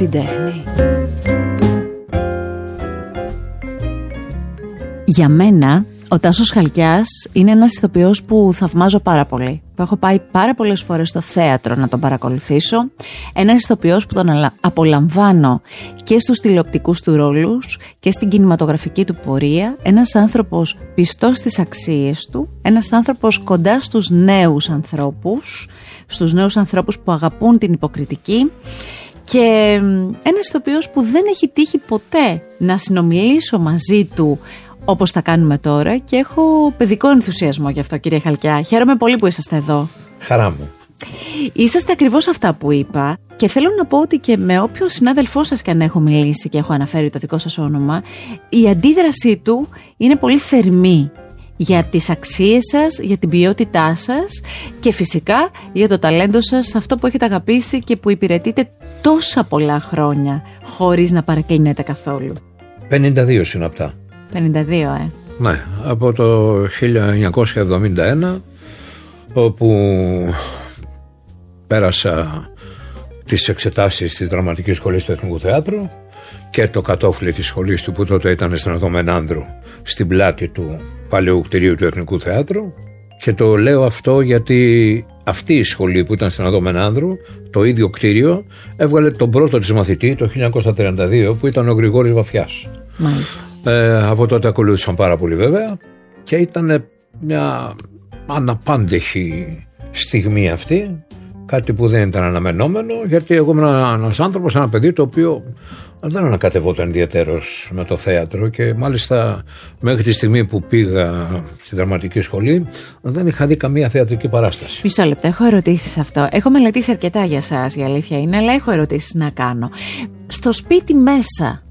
την τέχνη. Για μένα, ο Τάσος Χαλκιάς είναι ένας ηθοποιός που θαυμάζω πάρα πολύ. Που έχω πάει πάρα πολλές φορές στο θέατρο να τον παρακολουθήσω. Ένας ηθοποιός που τον απολαμβάνω και στους τηλεοπτικούς του ρόλους και στην κινηματογραφική του πορεία. Ένας άνθρωπος πιστός στις αξίες του. Ένας άνθρωπος κοντά στους νέους ανθρώπους. Στους νέους ανθρώπους που αγαπούν την υποκριτική. Και ένας ηθοποιός που δεν έχει τύχει ποτέ να συνομιλήσω μαζί του όπως θα κάνουμε τώρα και έχω παιδικό ενθουσιασμό γι' αυτό, κύριε Χαλκιά. Χαίρομαι πολύ που είσαστε εδώ. Χαρά μου. Είσαστε ακριβώς αυτά που είπα και θέλω να πω ότι και με όποιο συνάδελφό σας και αν έχω μιλήσει και έχω αναφέρει το δικό σας όνομα, η αντίδρασή του είναι πολύ θερμή για τις αξίες σας, για την ποιότητά σας και φυσικά για το ταλέντο σας, αυτό που έχετε αγαπήσει και που υπηρετείτε τόσα πολλά χρόνια χωρίς να παρακλίνετε καθόλου. 52 συναπτά. 52, ε. Ναι, από το 1971 όπου πέρασα τις εξετάσεις της Δραματικής Σχολής του Εθνικού Θεάτρου και το κατόφλι της σχολής του που τότε ήταν στρατό Μενάνδρου στην πλάτη του παλαιού κτηρίου του Εθνικού Θεάτρου και το λέω αυτό γιατί αυτή η σχολή που ήταν στην Αδό Μενάνδρου, το ίδιο κτίριο, έβγαλε τον πρώτο της μαθητή το 1932 που ήταν ο Γρηγόρης Βαφιάς. Μάλιστα. Ε, από τότε ακολούθησαν πάρα πολύ βέβαια και ήταν μια αναπάντεχη στιγμή αυτή κάτι που δεν ήταν αναμενόμενο γιατί εγώ ήμουν ένας άνθρωπος, ένα παιδί το οποίο δεν ανακατευόταν ιδιαίτερος με το θέατρο και μάλιστα μέχρι τη στιγμή που πήγα στη δραματική σχολή δεν είχα δει καμία θεατρική παράσταση. Μισό λεπτό, έχω ερωτήσεις αυτό. Έχω μελετήσει αρκετά για εσά, η αλήθεια είναι, αλλά έχω ερωτήσεις να κάνω. Στο σπίτι μέσα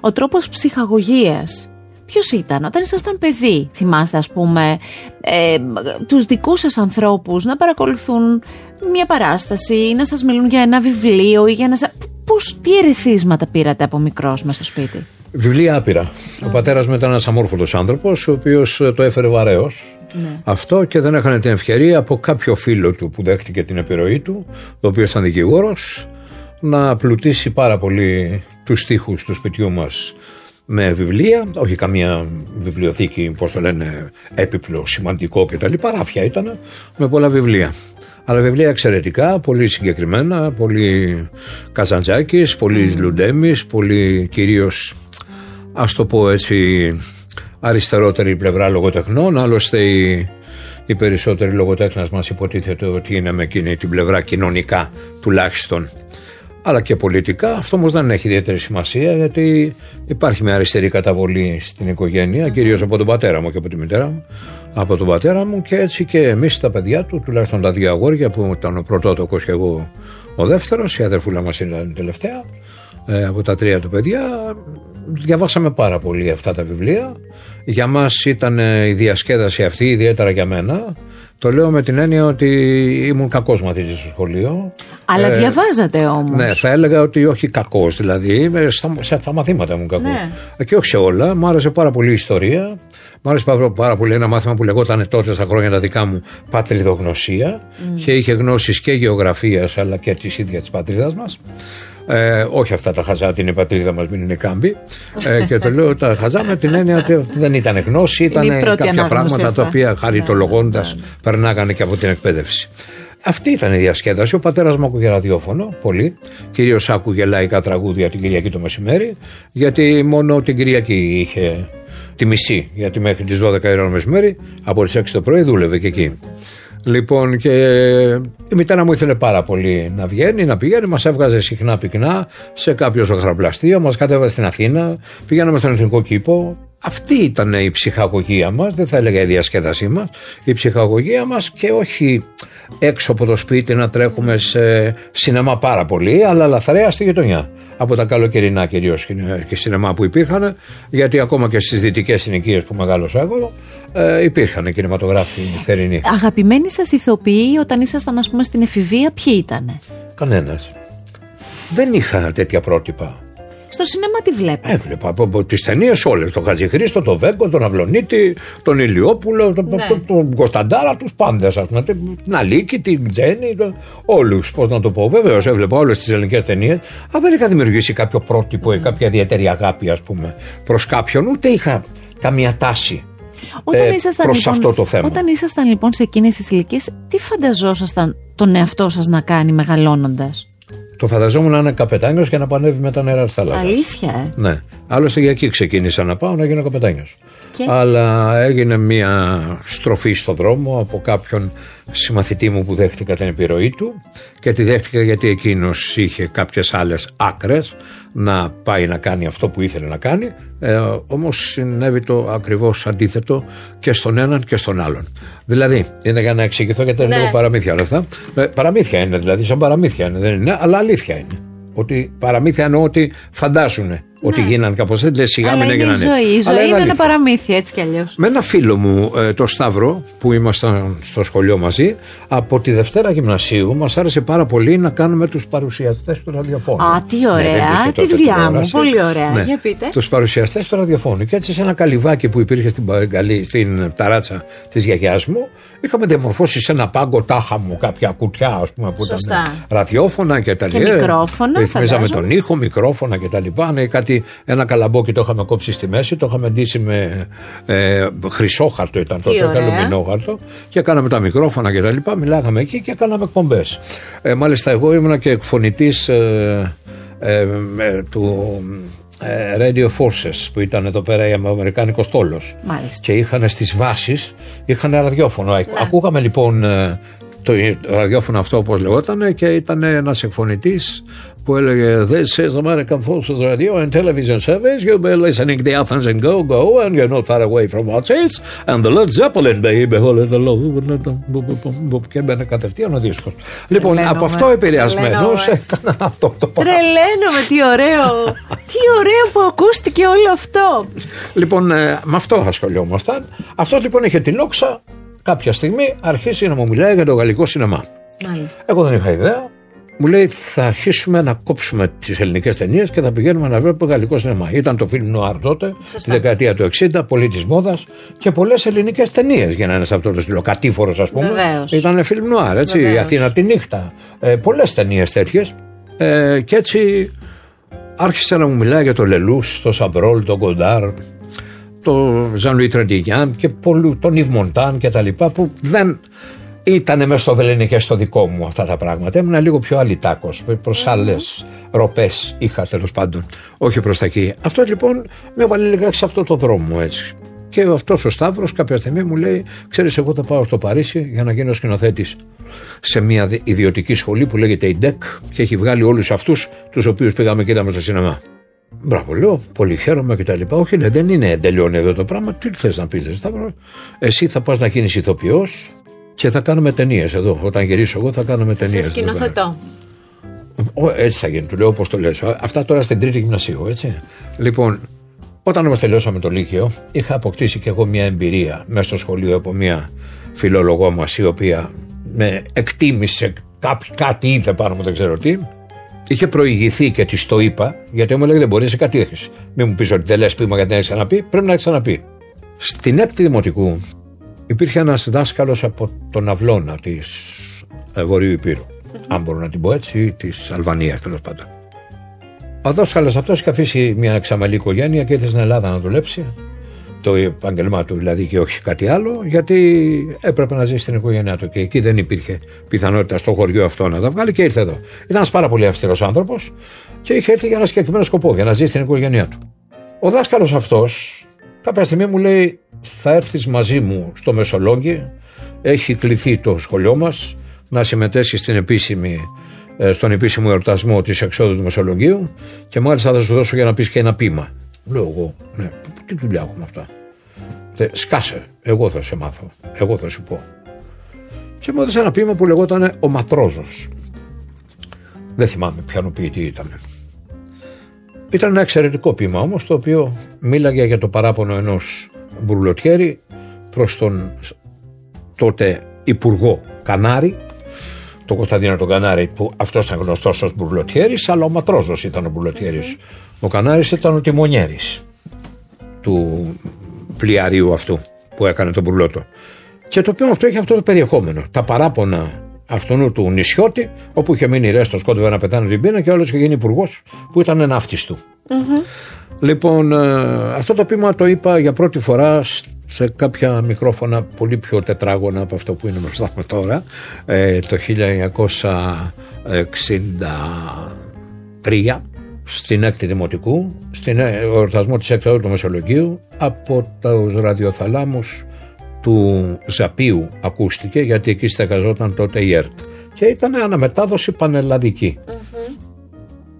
ο τρόπος ψυχαγωγίας Ποιος ήταν; Όταν ήσασταν παιδί, θυμάστε, ας πούμε, ε, τους δικούς σας ανθρώπους να παρακολουθούν μια παράσταση ή να σας μιλούν για ένα βιβλίο ή για να. Πώς, τι ερεθίσματα πήρατε από μικρός μέσα στο σπίτι; Βιβλία άπειρα. Ο πατέρας μου ήταν ένας αμόρφωτος άνθρωπος, ο οποίος το έφερε βαρέως. Ναι. Αυτό και δεν έκανε την ευκαιρία από κάποιο φίλο του που δέχτηκε την επιρροή του, ο οποίος ήταν δικηγόρος, να πλουτίσει πάρα πολύ τους στίχους του σπιτιού μας με βιβλία, όχι καμία βιβλιοθήκη, πώς το λένε, έπιπλο, σημαντικό κτλ. Ράφια ήταν με πολλά βιβλία. Αλλά βιβλία εξαιρετικά, πολύ συγκεκριμένα, πολύ Καζαντζάκης, πολύ mm. Λουντέμις, πολύ κυρίως, ας το πω έτσι, αριστερότερη πλευρά λογοτεχνών. Άλλωστε οι, οι περισσότεροι λογοτέχνες μας υποτίθεται ότι είναι με εκείνη την πλευρά κοινωνικά τουλάχιστον αλλά και πολιτικά. Αυτό όμως δεν έχει ιδιαίτερη σημασία γιατί υπάρχει μια αριστερή καταβολή στην οικογένεια, κυρίως από τον πατέρα μου και από τη μητέρα μου. Από τον πατέρα μου και έτσι και εμείς τα παιδιά του, τουλάχιστον τα δύο αγόρια που ήταν ο πρωτότοκος και εγώ ο δεύτερος, η αδερφούλα μας ήταν η τελευταία. Ε, από τα τρία του παιδιά διαβάσαμε πάρα πολύ αυτά τα βιβλία για μας ήταν η διασκέδαση αυτή ιδιαίτερα για μένα το λέω με την έννοια ότι ήμουν κακός μαθητής στο σχολείο. Αλλά ε, διαβάζατε όμως. Ναι, θα έλεγα ότι όχι κακός. Δηλαδή, στα, στα μαθήματα ήμουν κακός. Ναι. Ε, και όχι σε όλα. Μου άρεσε πάρα πολύ η ιστορία. Μου άρεσε πάρα, πάρα πολύ ένα μάθημα που λεγόταν τότε στα χρόνια τα δικά μου πατριδογνωσία. Mm. Και είχε γνώσεις και γεωγραφίας αλλά και τη ίδια τη πατρίδας μας. Ε, όχι αυτά τα χαζά, την η πατρίδα μας, μην είναι κάμπη. Ε, και το λέω τα χαζά με την έννοια ότι δεν ήταν γνώση, ήταν κάποια πράγματα τα οποία χαριτολογώντας ναι. περνάγανε και από την εκπαίδευση. Αυτή ήταν η διασκέδαση. Ο πατέρας μου άκουγε ραδιόφωνο πολύ. Κυρίως άκουγε λαϊκά τραγούδια την Κυριακή το μεσημέρι, γιατί μόνο την Κυριακή είχε τη μισή. Γιατί μέχρι τις 12 ώρα μεσημέρι από τις 6 το πρωί δούλευε και εκεί. Λοιπόν, και η μητέρα μου ήθελε πάρα πολύ να βγαίνει, να πηγαίνει. Μας έβγαζε συχνά πυκνά σε κάποιο ζωγραφλαστείο, μας κατέβαζε στην Αθήνα, πηγαίναμε στον Εθνικό Κήπο. Αυτή ήταν η ψυχαγωγία μας, δεν θα έλεγα η διασκέδασή μας, η ψυχαγωγία μας και όχι έξω από το σπίτι να τρέχουμε σε σινεμά πάρα πολύ, αλλά λαθρέα στη γειτονιά. Από τα καλοκαιρινά κυρίως και σινεμά που υπήρχαν, γιατί ακόμα και στις δυτικές συνοικίες που μεγάλωσα εγώ, ε, υπήρχαν κινηματογράφοι θερινοί. Αγαπημένοι σας ηθοποιοί όταν ήσασταν, ας πούμε, στην εφηβεία, ποιοι ήταν. Κανένας. Δεν είχα τέτοια πρότυπα. Στο σινεμά τι βλέπει. Έβλεπα από, από τις ταινίες όλες. Τον Χατζηχρήστο, τον Βέγκο, τον Αυλονίτη, τον Ηλιόπουλο, τον, ναι. τον, τον Κωνσταντάρα, τους πάντες. Την Αλίκη, την Τζέννη, όλους. Πώς να το πω. Βεβαίως έβλεπα όλες τις ελληνικές ταινίες. Αλλά δεν είχα δημιουργήσει κάποιο πρότυπο ή κάποια ιδιαίτερη αγάπη, ας πούμε, προς κάποιον. Ούτε είχα καμία τάση όταν ε, ήσασταν, προς λοιπόν, αυτό το θέμα. Όταν ήσασταν λοιπόν σε εκείνες τις ηλικίε, τι φανταζόσασταν τον εαυτό σας να κάνει μεγαλώνοντας; Το φανταζόμουν να είναι καπετάνιος και να πανεύει με τα νερά τη θάλασσα. Αλήθεια, ε; Ναι. Άλλωστε για εκεί ξεκίνησα να πάω να γίνω καπετάνιος. Αλλά έγινε μια στροφή στο δρόμο από κάποιον συμμαθητή μου που δέχτηκα την επιρροή του και τη δέχτηκα γιατί εκείνος είχε κάποιες άλλες άκρες να πάει να κάνει αυτό που ήθελε να κάνει ε, όμως συνέβη το ακριβώς αντίθετο και στον έναν και στον άλλον. Δηλαδή είναι για να εξηγηθώ γιατί είναι ναι. λίγο παραμύθια όλα αυτά. Ε, παραμύθια είναι δηλαδή σαν παραμύθια είναι δεν είναι αλλά αλήθεια είναι. Ότι παραμύθια εννοώ ότι φαντάζουν ότι ναι. γίνανε κάπως έτσι. Λες σιγά μην έγιναν έτσι. Η ζωή είναι, ένα παραμύθι έτσι κι αλλιώς. Με ένα φίλο μου, ε, το Σταύρο, που ήμασταν στο σχολείο μαζί, από τη Δευτέρα Γυμνασίου μας άρεσε πάρα πολύ να κάνουμε τους παρουσιαστές του ραδιοφώνου. Α, τι ναι, ωραία, τη δουλειά μου. Πολύ ωραία. Ναι, Για πείτε. Τους παρουσιαστές του ραδιοφώνου. Και έτσι σε ένα καλυβάκι που υπήρχε στην, στην ταράτσα της γιαγιάς μου, είχαμε διαμορφώσει σε ένα πάγκο τάχα μου κάποια κουτιά, ας πούμε, που Σωστά. ήταν ραδιόφωνα και τα λοιπά. Και μικρόφωνα. Ρυθμίζαμε τον ήχο, μικρόφωνα και τα λοιπά. Ναι, κάτι ένα καλαμπόκι το είχαμε κόψει στη μέση, το είχαμε ντύσει με ε, χρυσόχαρτο ήταν τότε, καλουμινόχαρτο και κάναμε τα μικρόφωνα και τα λοιπά. Μιλάγαμε εκεί και κάναμε εκπομπές. Ε, μάλιστα, εγώ ήμουν και εκφωνητής ε, ε, του ε, Radio Forces που ήταν εδώ πέρα ο Αμερικάνικος τόλος. Και είχαν στις βάσεις είχαν ραδιόφωνο. Ναι. Ακούγαμε λοιπόν ε, το ραδιόφωνο αυτό όπως λεγόταν και ήταν ένας εκφωνητής που έλεγε This is American Forces Radio and Television Service. You'll be listening to Athens and Go Go and you're not far away from what is and the Led Zeppelin baby the low και μπαίνε κατευθείαν ο δίσκος. Λοιπόν από αυτό επηρεασμένος έκανα αυτό το πράγμα. Τρελαίνομαι τι ωραίο. Τι ωραίο που ακούστηκε όλο αυτό. Λοιπόν με αυτό ασχολιόμασταν. Αυτός λοιπόν είχε την όξα κάποια στιγμή αρχίσει να μου μιλάει για το γαλλικό σινεμά. Μάλιστα. Εγώ δεν είχα ιδέα. Μου λέει θα αρχίσουμε να κόψουμε τις ελληνικές ταινίες και θα πηγαίνουμε να βλέπουμε γαλλικό σινεμά. Ήταν το φιλμ Νουάρ τότε, τη δεκαετία του 60, πολύ της μόδας και πολλές ελληνικές ταινίες γίνανε σε αυτό το στυλ. Κατήφορος, ας πούμε. Βεβαίως. Ήταν φιλμ Νουάρ, έτσι. Βεβαίως. Η Αθήνα τη νύχτα. Ε, πολλές ταινίες τέτοιες. Ε, και έτσι άρχισε να μου μιλάει για το Λελούς, το Σαμπρόλ, το Γκοντάρ, το Ζαν Λουί Τρεντιγιάν και πολλούς, τον Ιβ Μοντάν και τα λοιπά που δεν ήταν μέσα στο βεληνεκές το δικό μου αυτά τα πράγματα. Ήμουν λίγο πιο αλητάκος. Προς άλλες ροπές είχα τέλος πάντων. Όχι προς τα εκεί. Αυτό λοιπόν με έβαλε λίγα σε αυτό το δρόμο έτσι. Και αυτός ο Σταύρος κάποια στιγμή μου λέει: Ξέρεις, εγώ θα πάω στο Παρίσι για να γίνω σκηνοθέτης σε μια ιδιωτική σχολή που λέγεται η ΔΕΚ και έχει βγάλει όλους αυτούς τους οποίους πήγαμε και είδαμε στο σινεμά. Μπράβο, λέω, πολύ χαίρομαι και τα λοιπά. Όχι, λέει, δεν είναι τελειώνει εδώ το πράγμα. Τι θες να πεις, Σταύρο. Εσύ θα πας να γίνεις ηθοποιός και θα κάνουμε ταινίες εδώ. Όταν γυρίσω εγώ θα κάνουμε ταινίες. Σε σκηνοθετώ. Έτσι θα γίνει, του λέω όπως το λες. Αυτά τώρα στην τρίτη γυμνασίου, έτσι. Λοιπόν, όταν όμως τελειώσαμε το Λύκειο, είχα αποκτήσει και εγώ μια εμπειρία μέσα στο σχολείο από μια φιλολογό μας η οποία με εκτίμησε κάτι είδε πάνω μου, δεν ξέρω τι Είχε προηγηθεί και της το είπα, γιατί μου έλεγε δεν μπορείς, σε κάτι έχεις. Μην μου πεις ότι δεν λες πείμα γιατί δεν έχεις ξαναπεί, πρέπει να έχεις ξαναπεί. Στην έπτη δημοτικού υπήρχε ένας δάσκαλος από τον Αυλώνα της ε, Βορείου Υπήρου. Αν μπορώ να την πω έτσι, ή της Αλβανίας τέλος πάντων. Ο δάσκαλος αυτός είχε αφήσει μια εξαμαλή οικογένεια και ήρθε στην Ελλάδα να δουλέψει το επάγγελμά του δηλαδή και όχι κάτι άλλο, γιατί έπρεπε να ζήσει στην οικογένειά του και εκεί δεν υπήρχε πιθανότητα στο χωριό αυτό να τα βγάλει και ήρθε εδώ. Ήταν ένας πάρα πολύ αυστηρός άνθρωπος και είχε έρθει για ένα συγκεκριμένο σκοπό, για να ζήσει στην οικογένειά του. Ο δάσκαλος αυτός κάποια στιγμή μου λέει: Θα έρθεις μαζί μου στο Μεσολόγγι. Έχει κληθεί το σχολείο μας να συμμετέσχει στην επίσημη, ε, στον επίσημο εορτασμό της εξόδου του Μεσολογγίου και μάλιστα θα σου δώσω για να πεις και ένα πείμα. Λέω εγώ, ναι, τι δουλειά έχουμε αυτά; Σκάσε, εγώ θα σε μάθω, εγώ θα σου πω. Και μου έδωσε ένα ποίημα που λεγόταν Ο Ματρόζος. Δεν θυμάμαι ποιανού ποιητή ήταν. Ήταν ένα εξαιρετικό ποίημα όμως το οποίο μίλαγε για το παράπονο ενός μπουρλοτιέρη προς τον τότε υπουργό Κανάρη το Κωνσταντίνο τον Κανάρη που αυτός ήταν γνωστός ως Μπουρλοτιέρης, αλλά ο Ματρόζος ήταν ο Μπουρλοτιέρης. Ο Κανάρης ήταν ο τιμονιέρης του πλοιαρίου αυτού που έκανε τον Μπουρλότο. Και το οποίο αυτό έχει αυτό το περιεχόμενο. Τα παράπονα αυτού του νησιώτη, όπου είχε μείνει ρέστος, σκότωβε να πεθάνει την πείνα και όλος είχε γίνει υπουργός, που ήταν ένα του. Λοιπόν, ε, αυτό το πείμα το είπα για πρώτη φορά σε κάποια μικρόφωνα πολύ πιο τετράγωνα από αυτό που είναι μπροστά μου τώρα, ε, το 1963 στην έκτη δημοτικού, στην ε, εορτασμό της έκτου του Μεσολογίου από τους ραδιοθαλάμους του Ζαπίου ακούστηκε γιατί εκεί στεγαζόταν τότε η ΕΡΤ και ήταν αναμετάδοση πανελλαδική.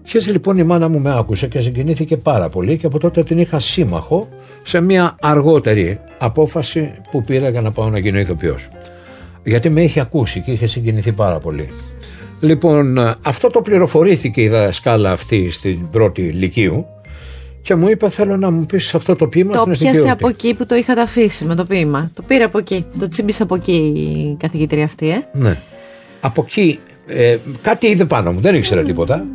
Και έτσι λοιπόν η μάνα μου με άκουσε και συγκινήθηκε πάρα πολύ και από τότε την είχα σύμμαχο σε μια αργότερη απόφαση που πήρα για να πάω να γίνω ηθοποιός. Γιατί με είχε ακούσει και είχε συγκινηθεί πάρα πολύ. Λοιπόν, αυτό το πληροφορήθηκε η δασκάλα αυτή στην πρώτη Λυκείου και μου είπε: Θέλω να μου πεις αυτό το ποίημα το στην Το πιάσε από εκεί που το είχατε αφήσει με το ποίημα. Το πήρε από εκεί. Το τσίμπησε από εκεί η καθηγήτρια αυτή, ε. Ναι. Από εκεί ε, κάτι είδε πάνω μου, δεν ήξερα τίποτα.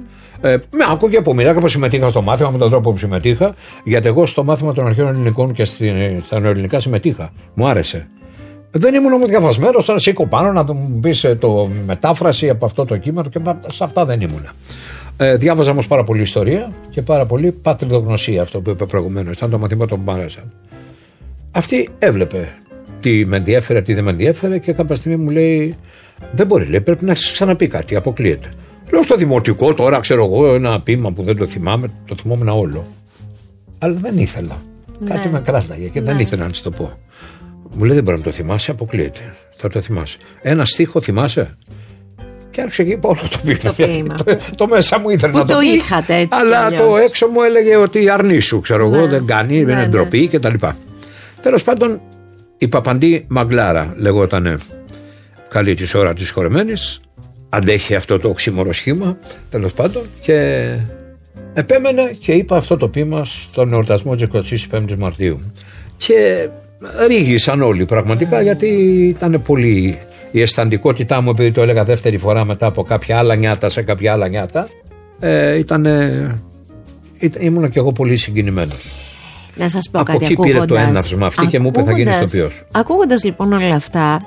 Ε, με άκουγε από μοιρά που συμμετείχα στο μάθημα με τον τρόπο που συμμετείχα, γιατί εγώ στο μάθημα των αρχαίων ελληνικών και στα νεοελληνικά συμμετείχα. Μου άρεσε. Δεν ήμουν όμως διαβασμένος, να σήκω πάνω να μου πεις ε, το μετάφραση από αυτό το κείμενο και σε αυτά δεν ήμουν. Ε, διάβαζα όμως πάρα πολύ ιστορία και πάρα πολύ πατριδογνωσία, αυτό που είπε προηγουμένως. Ήταν το μαθήμα των Μπάρασαν. Αυτή έβλεπε τι με ενδιέφερε, τι δεν με ενδιέφερε και κάποια στιγμή μου λέει: Δεν μπορεί, λέει, πρέπει να ξαναπεί κάτι, αποκλείεται. Λέω στο δημοτικό τώρα, ξέρω εγώ, ένα πείμα που δεν το θυμάμαι, το θυμόμουν όλο. Αλλά δεν ήθελα. Ναι. Κάτι με κράταγε και δεν ναι. ήθελα να της το πω. Μου λέει δεν μπορεί να το θυμάσαι, αποκλείεται. Θα το θυμάσαι. Ένα στίχο θυμάσαι; Και άρχισε και είπα όλο το πείμα. Το, το, μέσα μου ήθελε να το, το πει. είχατε έτσι. Αλλά το έξω μου έλεγε ότι αρνήσου, ξέρω ναι. εγώ, δεν κάνει, ναι, είναι ντροπή ναι. κτλ. Τέλος πάντων, η Παπαντή Μαγκλάρα λεγότανε καλή της ώρα της χορεμένη. Αντέχει αυτό το οξύμορο σχήμα, τέλος πάντων. Και επέμενε και είπα αυτό το πείμα στον εορτασμό τη 25η Μαρτίου. Και ρίγησαν όλοι πραγματικά γιατί ήταν πολύ η αισθαντικότητά μου επειδή το έλεγα δεύτερη φορά μετά από κάποια άλλα νιάτα σε κάποια άλλα νιάτα ε, ήταν ήμουν και εγώ πολύ συγκινημένος. Να σας πω από κάτι εκεί πήρε το έναυσμα αυτή και μου είπε θα γίνεις τοπιός. Ακούγοντας λοιπόν όλα αυτά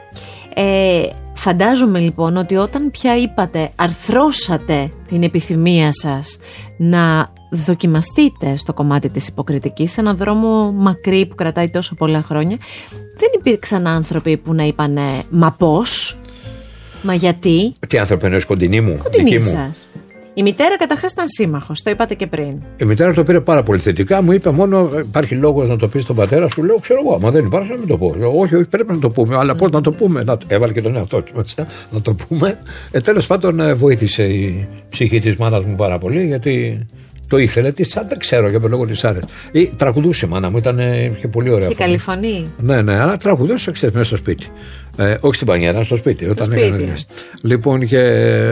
ε, φαντάζομαι λοιπόν ότι όταν πια είπατε αρθρώσατε την επιθυμία σας να δοκιμαστείτε στο κομμάτι της υποκριτικής σε έναν δρόμο μακρύ που κρατάει τόσο πολλά χρόνια δεν υπήρξαν άνθρωποι που να είπανε μα πώς, μα γιατί; Τι άνθρωποι εννοείς κοντινή μου, κοντινή δική μου; η μητέρα καταρχάς ήταν σύμμαχος, το είπατε και πριν. Η μητέρα το πήρε πάρα πολύ θετικά. Μου είπε μόνο υπάρχει λόγος να το πεις στον πατέρα σου; Λέω, ξέρω εγώ, μα δεν υπάρχει να μην το πω. Λέω, όχι, όχι, πρέπει να το πούμε. Αλλά πώς να το πούμε; Να... Έβαλε και τον εαυτό του μέσα να το πούμε. Ε, Τέλος πάντων, ε, βοήθησε η ψυχή της μάνας μου πάρα πολύ γιατί το ήθελε, τη δεν ξέρω για τον λόγο της άρεσε. Ή τραγουδούσε η μάνα μου, ήταν, είχε πολύ ωραία φωνή. καλή φωνή. Ναι, ναι, αλλά τραγουδούσε, ξέρεις, μέσα στο σπίτι. Ε, όχι στην πανιέρα, στο σπίτι. Όταν σπίτι. έκανε Λοιπόν, και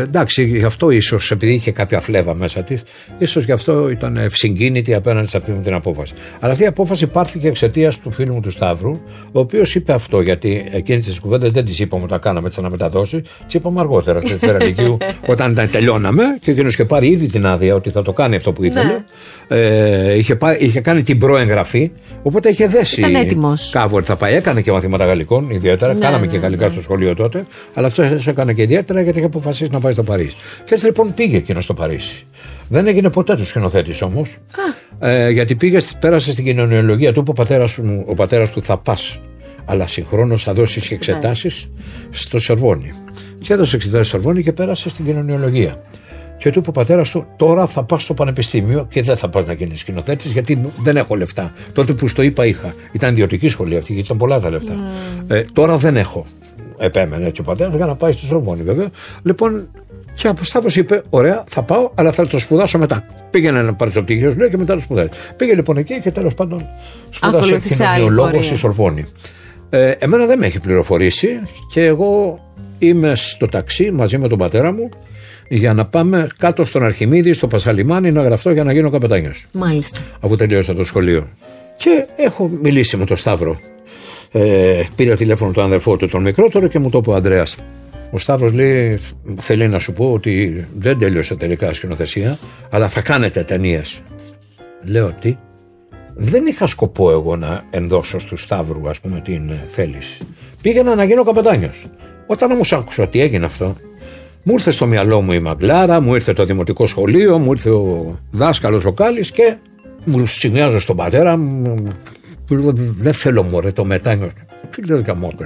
εντάξει, γι' αυτό ίσως, επειδή είχε κάποια φλέβα μέσα της, ίσως γι' αυτό ήταν ευσυγκίνητη απέναντι σε αυτή την απόφαση. Αλλά αυτή η απόφαση πάρθηκε εξαιτίας του φίλου μου του Σταύρου, ο οποίος είπε αυτό, γιατί εκείνη τι κουβέντε δεν τι είπαμε όταν κάναμε τι αναμεταδώσει, τι είπαμε αργότερα στη Θεραλικίου, όταν τελειώναμε και εκείνος είχε πάρει ήδη την άδεια ότι θα το κάνει αυτό που ήθελε. Ναι. Ε, είχε, είχε κάνει την προεγγραφή, οπότε είχε δέσει. Ήταν έτοιμος. Κάπου ότι θα πάει. Έκανε και μαθήματα γαλλικών ιδιαίτερα. Ναι, Κάναμε ναι, και γαλλικά ναι. στο σχολείο τότε. Αλλά αυτό έκανε και ιδιαίτερα γιατί είχε αποφασίσει να πάει στο Παρίσι. Και έτσι λοιπόν πήγε εκείνος στο Παρίσι. Δεν έγινε ποτέ του σκηνοθέτης όμως. Ε, γιατί πήγε, πέρασε στην κοινωνιολογία του που ο πατέρας ο πατέρας του θα πας. Αλλά συγχρόνως θα δώσεις και εξετάσεις στο Σερβόνι. Και έδωσε εξετάσεις στο Σερβόνι και πέρασε στην κοινωνιολογία. Και του είπε ο πατέρας του: Τώρα θα πας στο πανεπιστήμιο και δεν θα πας να γίνεις σκηνοθέτης, γιατί δεν έχω λεφτά. Τότε που στο είπα είχα. Ήταν ιδιωτική σχολή αυτή, γιατί ήταν πολλά τα λεφτά. Mm. Ε, τώρα δεν έχω. Επέμενε έτσι ο πατέρας για να πάει στο Σορβόνι, βέβαια. Λοιπόν, και από Σταύρος είπε: Ωραία, θα πάω, αλλά θα το σπουδάσω μετά. Πήγαινε να πάρει το πτυχίο, λέει και μετά το σπουδάζει. Πήγε λοιπόν εκεί και τέλος πάντων σπουδάσε κοινωνιολόγος στη Σορβόνι. Ε, εμένα δεν με έχει πληροφορήσει και εγώ είμαι στο ταξί μαζί με τον πατέρα μου για να πάμε κάτω στον Αρχιμίδη, στο Πασαλιμάνι, να γραφτώ για να γίνω καπετάνιος. Μάλιστα. Αφού τελείωσα το σχολείο. Και έχω μιλήσει με τον Σταύρο. Ε, πήρε τηλέφωνο τον αδερφό του, τον μικρότερο, και μου το είπε ο Ανδρέας. Ο Σταύρος λέει: Θέλει να σου πω ότι δεν τέλειωσε τελικά σκηνοθεσία, αλλά θα κάνετε ταινίες. Λέω τι; Δεν είχα σκοπό εγώ να ενδώσω στους Σταύρου, ας πούμε, την ε, θέληση. Πήγαινα να γίνω καπετάνιος. Όταν όμως άκουσα ότι έγινε αυτό, μου ήρθε στο μυαλό μου η Μαγκλάρα, μου ήρθε το δημοτικό σχολείο, μου ήρθε ο δάσκαλος ο Κάλης και μου σημειάζω στον πατέρα μου. Δεν θέλω μωρέ το μετάνιο. Φίλε γαμότο.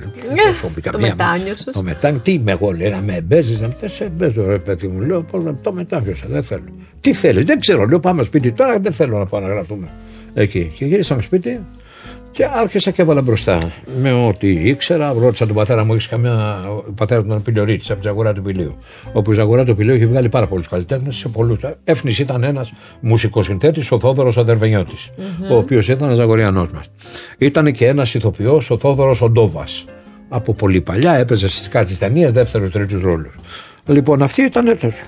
Το μετάνιο σα. Το μετάνιο, τι είμαι εγώ, λέει, να με εμπέζεις, να με σε εμπέζω, ρε παιδί μου. Λέω, το μετάνιο σα, δεν θέλω. Τι θέλεις, δεν ξέρω, λέω, πάμε σπίτι τώρα, δεν θέλω να πάω να γραφτούμε. Εκεί. Και γυρίσαμε σπίτι, και άρχισα και έβαλα μπροστά με ό,τι ήξερα. Ρώτησα τον πατέρα μου, έχεις καμιά. Ο πατέρας του ήταν πιλιορίτης από Ζαγορά του Πηλίου. Όπου η Ζαγορά του Πηλίου έχει βγάλει πάρα πολλούς καλλιτέχνες σε πολλούς. Έφνης ήταν ένας μουσικοσυνθέτη, ο Θόδωρος Αδερβενιώτης, mm-hmm. ο οποίος ήταν Ζαγοριανός μας. Ήταν και ένας ηθοποιός, ο Θόδωρος Οντόβας. Από πολύ παλιά έπαιζε στις κάτι ταινίε δεύτερου-τρίτου ρόλους. Λοιπόν, αυτή ήταν έτος.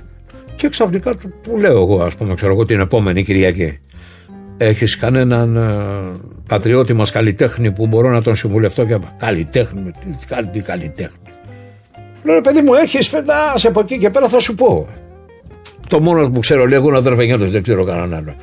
Και ξαφνικά του, του λέω εγώ, ας πούμε, ξέρω εγώ την επόμενη Κυριακή. Έχεις κανέναν ε, πατριώτη μας καλλιτέχνη που μπορώ να τον συμβουλευτώ και καλλιτέχνη, τι, τι καλλιτέχνη. Λέω παιδί μου έχεις φετάς από εκεί και πέρα θα σου πω. Το μόνος που ξέρω λέγω είναι ο Δερβενιώτος, δεν ξέρω κανέναν άλλο.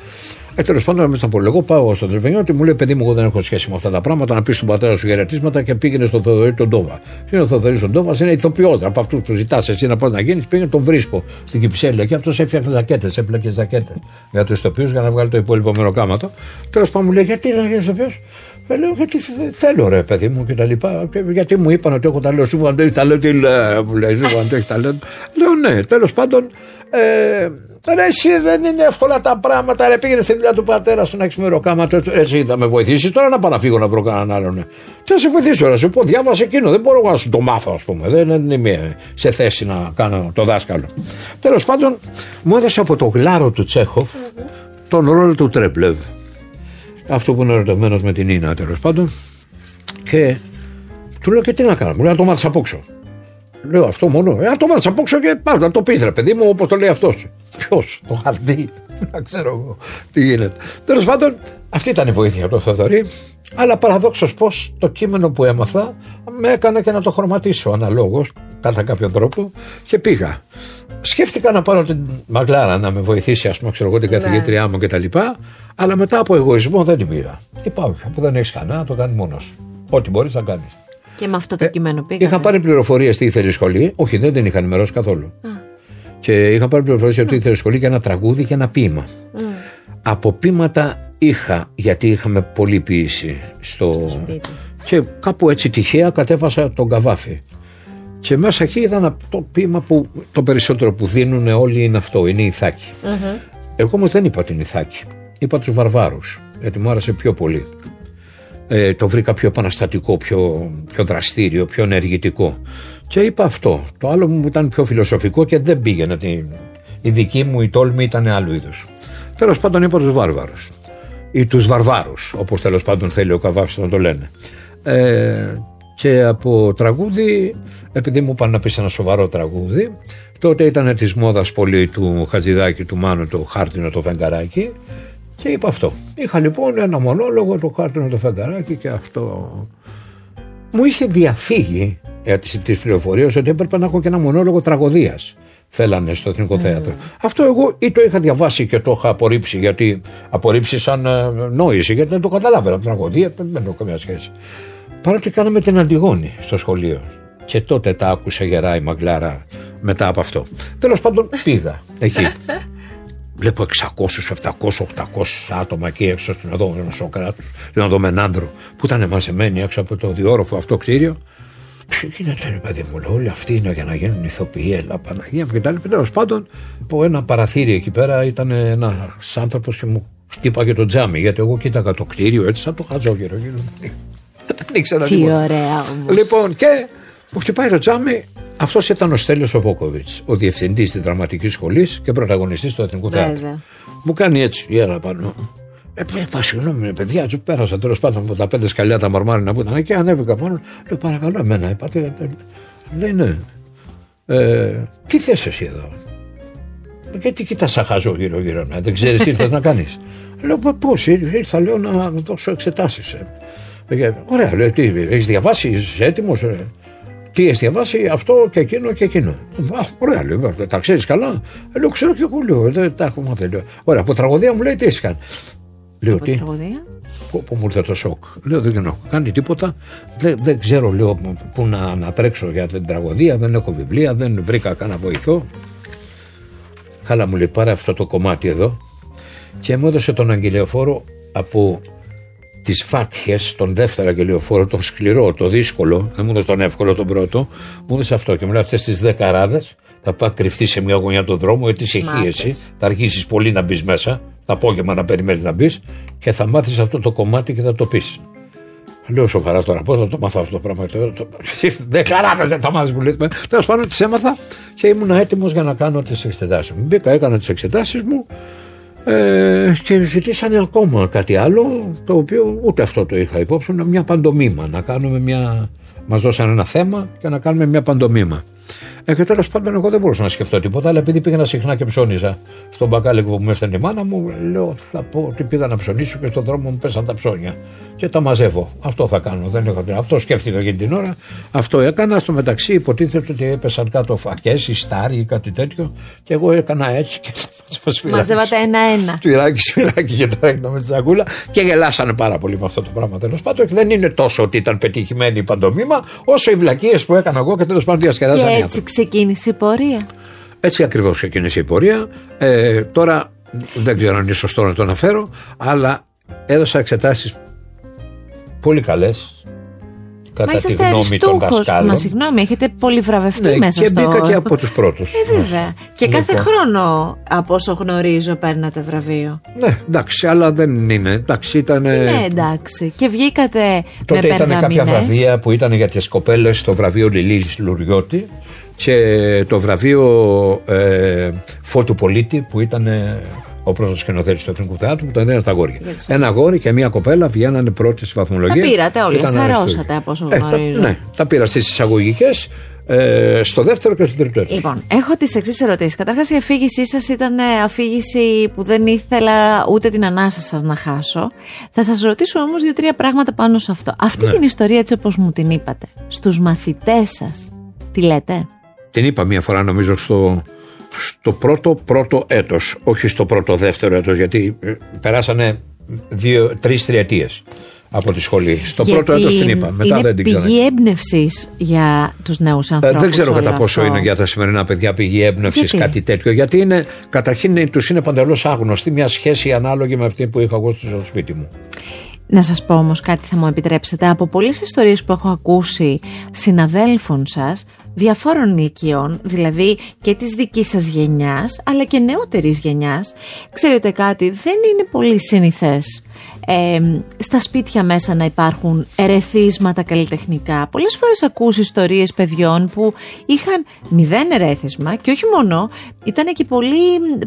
Ε, τέλος πάντων, με στα πω, εγώ πάω στον Τρεβενιώτη, μου λέει: Παιδί μου, εγώ δεν έχω σχέση με αυτά τα πράγματα. Να πει στον πατέρα σου χαιρετίσματα και πήγαινε στον Θοδωρή τον Ντόβα. Είναι ο Θοδωρή τον Ντόβας, είναι ηθοποιός από αυτούς που ζητάς εσύ να πας να γίνεις. Πήγαινε τον βρίσκω στην Κυψέλη και αυτός έφτιαχνε ζακέτες, έπλεκε ζακέτες για του ηθοποιούς για να βγάλει το υπόλοιπο μεροκάματο. Τέλος πάντων, μου λέει: Γιατί να γίνει ηθοποιός; Ε, λέω γιατί θέλω ρε παιδί μου και τα λοιπά. Γιατί μου είπαν ότι έχω ταλέντο. Σου είπαν ότι έχει ταλέντο. Τι λέει, μου λέει, ότι έχει ταλέντο. Λέω ναι, τέλος πάντων. Ε, Ρε εσύ δεν είναι εύκολα τα πράγματα. Ρε πήγαινε στη δουλειά του πατέρα σου να έχεις μεροκάματο. Εσύ θα με βοηθήσεις τώρα να πάω να φύγω να βρω κανέναν άλλον. Τι θα σε βοηθήσω τώρα, σου πω διάβασε εκείνο. Δεν μπορώ να σου το μάθω, ας πούμε. Δεν είμαι σε θέση να κάνω το δάσκαλο. Τέλος πάντων, μου έδωσε από το γλάρο του τσεχοφ τον ρόλο του Τρέπλευ. Αυτό που είναι ερωτευμένος με την Ίνα τέλος πάντων. Και του λέω και τι να κάνω. Μου λέει να το μάθεις απόξω. Λέω αυτό μόνο. Ε, το μάθεις απόξω και πας να το πεις ρε παιδί μου όπως το λέει αυτός. Ποιος, το χαρτί. Να ξέρω εγώ τι γίνεται. Τέλος πάντων, αυτή ήταν η βοήθεια από το Θοδωρή. Αλλά παραδόξως πώ το κείμενο που έμαθα με έκανε και να το χρωματίσω αναλόγως κατά κάποιον τρόπο και πήγα. Σκέφτηκα να πάρω την Μαγκλάρα να με βοηθήσει, ας πούμε, ξέρω εγώ την ναι. καθηγήτριά μου κτλ. Αλλά μετά από εγωισμό δεν την πήρα. Τι πάω, που δεν έχεις κανένα, το κάνεις μόνος. Ό,τι μπορείς να κάνεις. Και με αυτό το ε, κείμενο πήγα. Είχα πάρει πληροφορίες τι ήθελε η σχολή. Όχι, δεν την είχα ενημερώσει καθόλου. Α. Και είχα πάρει πληροφορίες για το τι ήθελε η σχολή και ένα τραγούδι και ένα ποίημα. Mm. Από ποίηματα είχα, γιατί είχαμε πολλή ποιήση στο. στο και κάπου έτσι τυχαία κατέβασα τον καβάφι. Και μέσα εκεί είδα το ποίημα που το περισσότερο που δίνουν όλοι είναι αυτό, είναι η Ιθάκη. Mm-hmm. Εγώ όμως δεν είπα την Ιθάκη. Είπα τους Βαρβάρους, γιατί μου άρεσε πιο πολύ ε, το βρήκα πιο επαναστατικό, πιο, πιο δραστήριο, πιο ενεργητικό. Και είπα αυτό. Το άλλο μου ήταν πιο φιλοσοφικό και δεν πήγαινε. Η δική μου η τόλμη ήταν άλλου είδους. Τέλος πάντων είπα τους βάρβαρου. Ή τους βαρβάρους, όπως τέλος πάντων θέλει ο Καβάφης να το λένε. Ε, και από τραγούδι, επειδή μου είπαν να πεις ένα σοβαρό τραγούδι, τότε ήταν της μόδας πολύ του Χατζηδάκη του Μάνου το χάρτινο το φεγγαράκι και είπα αυτό. Είχα λοιπόν ένα μονόλογο, το χάρτινο το φεγγαράκι και αυτό. Μου είχε διαφύγει ε, της πληροφορίας ότι έπρεπε να έχω και ένα μονόλογο τραγωδίας. Θέλανε στο Εθνικό mm. Θέατρο. Αυτό εγώ ή το είχα διαβάσει και το είχα απορρίψει, γιατί απορρίψει σαν ε, νόηση, γιατί δεν το καταλάβαινα. Τραγωδία δεν έχω καμία σχέση. Παρότι κάναμε την Αντιγόνη στο σχολείο. Και τότε τα άκουσε γερά η Μαγκλάρα μετά από αυτό. Τέλος πάντων πήγα εκεί. Βλέπω 600, 700, 800 άτομα εκεί έξω στην οδό Σόκρατου, στην οδό Μενάνδρο, που ήταν μαζεμένοι έξω από το διόροφο αυτό κτίριο. Ποιο γίνεται, ρε παιδί μου, όλοι αυτοί είναι για να γίνουν ηθοποιοί, έλα Παναγία μου κτλ. Τέλος πάντων, από ένα παραθύρι εκεί πέρα ήταν ένας άνθρωπος και μου χτύπαγε το τζάμι, γιατί εγώ κοίταγα το κτίριο έτσι σαν το χαζόγερο. Δεν ήξερα Τι ωραία όμως. Λοιπόν, και μου χτυπάει το τζάμι αυτός ήταν ο Στέλιος Οβόκοβιτ, ο διευθυντής της δραματικής σχολής και πρωταγωνιστής του Εθνικού Θεάτρου. Μου κάνει έτσι, η ένα πάνω. Ε, είπα, συγγνώμη, παιδιά, του πέρασα τέλος πάντων από τα πέντε σκαλιά τα μαρμάρινα που ήταν και ανέβηκα πάνω. Λέω, παρακαλώ, εμένα, είπατε. Λέει, ναι. Ε, τι θες εσύ εδώ; Γιατί κοιτάς σαν χαζό γύρω-γύρω, να δεν ξέρεις τι ήρθε να κάνεις. Λέω, πώς, ήρθα, λέω να δώσω εξετάσεις. Ε, ωραία, λέω, τι, έχεις διαβάσει, είσαι έτοιμος. Τι έχεις διαβάσει αυτό και εκείνο και εκείνο. Α, ωραία, λέω, τα ξέρεις καλά. Ε, λέω, ξέρω και εγώ, λέω, δεν τα έχω μάθει. Λέω. Ωραία, από τραγωδία μου λέει τι έχεις κάνει. Λέω τι; Που, που μου ήρθε το σοκ. Λέω δεν έχω κάνει τίποτα. Δεν, δεν ξέρω λέω πού να, να τρέξω για την τραγωδία. Δεν έχω βιβλία. Δεν βρήκα κανένα βοηθό. Καλά μου λέει πάρε αυτό το κομμάτι εδώ και μου έδωσε τον αγγελιοφόρο από τις φάτιες, τον δεύτερο αγγελιοφόρο, τον σκληρό, το δύσκολο, δεν μου έδωσε τον εύκολο τον πρώτο, μου έδωσε αυτό και μου λέει αυτές τις δεκαράδες θα πάει κρυφτεί σε μια γωνιά του δρόμου, γιατί σε εσύ, θα αρχίσεις πολύ να μπεις μέσα, το απόγευμα να περιμένεις να μπεις και θα μάθεις αυτό το κομμάτι και θα το πεις. Λέω σοβαρά τώρα, πώς θα το μάθω αυτό το πράγμα. Δεκαράδες δεν τα μάθεις που λέτε. Τέλος πάντων, τις έμαθα και ήμουν έτοιμος για να κάνω τις εξετάσεις μου. Μπήκα, έκανα τις εξετάσεις μου ε, και ζητήσανε ακόμα κάτι άλλο, το οποίο ούτε αυτό το είχα υπόψη, μια παντομήμα. Να κάνουμε μια. Μας δώσανε ένα θέμα και να κάνουμε μια παντομήμα. Ε, και τέλος πάντων, εγώ δεν μπορούσα να σκεφτώ τίποτα, αλλά επειδή πήγαινα συχνά και ψώνιζα στον μπακάλικο που μου έστελνε η μάνα μου, λέω θα πω ότι πήγα να ψωνίσω και στον δρόμο μου πέσαν τα ψώνια. Και τα μαζεύω. Αυτό θα κάνω. Δεν έχω... Αυτό σκέφτηκα εκείνη την ώρα. Αυτό έκανα. Στο μεταξύ υποτίθεται ότι έπεσαν κάτω φακές ή στάρι ή κάτι τέτοιο. Και εγώ έκανα έτσι και Μαζεύατε ένα-ένα. Σφυράκι, σφυράκι και το έκανα με τη σακούλα και γελάσανε πάρα πολύ με αυτό το πράγμα τέλος πάντων. Δεν είναι τόσο ότι ήταν πετυχημένη η παντομήμα, όσο οι βλακίες που έκανα εγώ και τέλος πάντων διασκεδάσαν οι άνθρωποι ξεκίνησε η πορεία. Έτσι ακριβώς ξεκίνησε η πορεία. Ε, τώρα δεν ξέρω αν είναι σωστό να το αναφέρω, αλλά έδωσα εξετάσεις πολύ καλές. Κατά τη γνώμη των δασκάλων. Μα συγγνώμη, έχετε πολύ βραβευτεί ναι, μέσα και στο. Και μπήκα και από τους πρώτους. Ε, βέβαια. Και λοιπόν. κάθε χρόνο, από όσο γνωρίζω, παίρνατε βραβείο. Ναι, εντάξει, αλλά δεν είναι. Εντάξει, ήταν. Ναι, εντάξει. Και βγήκατε. Τότε με ήταν κάποια βραβεία που ήταν για τις κοπέλες, το βραβείο Λιλής Λουριώτη και το βραβείο ε, Φώτου Πολίτη που ήταν ε, ο πρώτο σκηνοθέτης του Εθνικού Θεάτρου που τον έδινε στα αγόρια. Ένα αγόρι και μία κοπέλα βγαίνανε πρώτη στη βαθμολογία. Τα πήρατε όλοι, σαρώσατε από όσο ε, γνωρίζω. ναι, τα πήρα στις εισαγωγικές, ε, στο δεύτερο και στο τρίτο Λοιπόν, έχω τις εξής ερωτήσεις. Καταρχάς, η αφήγησή σας ήταν αφήγηση που δεν ήθελα ούτε την ανάσα σας να χάσω. Θα σας ρωτήσω όμως δύο-τρία πράγματα πάνω σε αυτό. Αυτή ναι. την ιστορία, έτσι όπως μου την είπατε, στους μαθητές σας, τι λέτε; Την είπα μία φορά νομίζω στο, στο πρώτο πρώτο έτος, όχι στο πρώτο δεύτερο έτος γιατί ε, περάσανε δύο, τρεις τριετίες από τη σχολή. Στο Γιατί πρώτο έτος την είπα. Μετά είναι δεν την ξέρω. πηγή έμπνευσης για τους νέους ανθρώπους. Ε, δεν ξέρω κατά πόσο είναι για τα σημερινά παιδιά πηγή έμπνευσης κάτι τέτοιο. Γιατί είναι, καταρχήν τους είναι παντελώς άγνωστη μια σχέση ανάλογη με αυτή που είχα εγώ στο σπίτι μου. Να σας πω όμως κάτι θα μου επιτρέψετε Από πολλές ιστορίες που έχω ακούσει συναδέλφων σας διαφόρων ηλικιών, δηλαδή και της δικής σας γενιάς, αλλά και νεότερης γενιάς, ξέρετε κάτι, δεν είναι πολύ συνηθές ε, στα σπίτια μέσα να υπάρχουν ερεθίσματα καλλιτεχνικά. Πολλές φορές ακούς ιστορίες παιδιών που είχαν μηδέν ερέθισμα και όχι μόνο, ήταν και πολύ,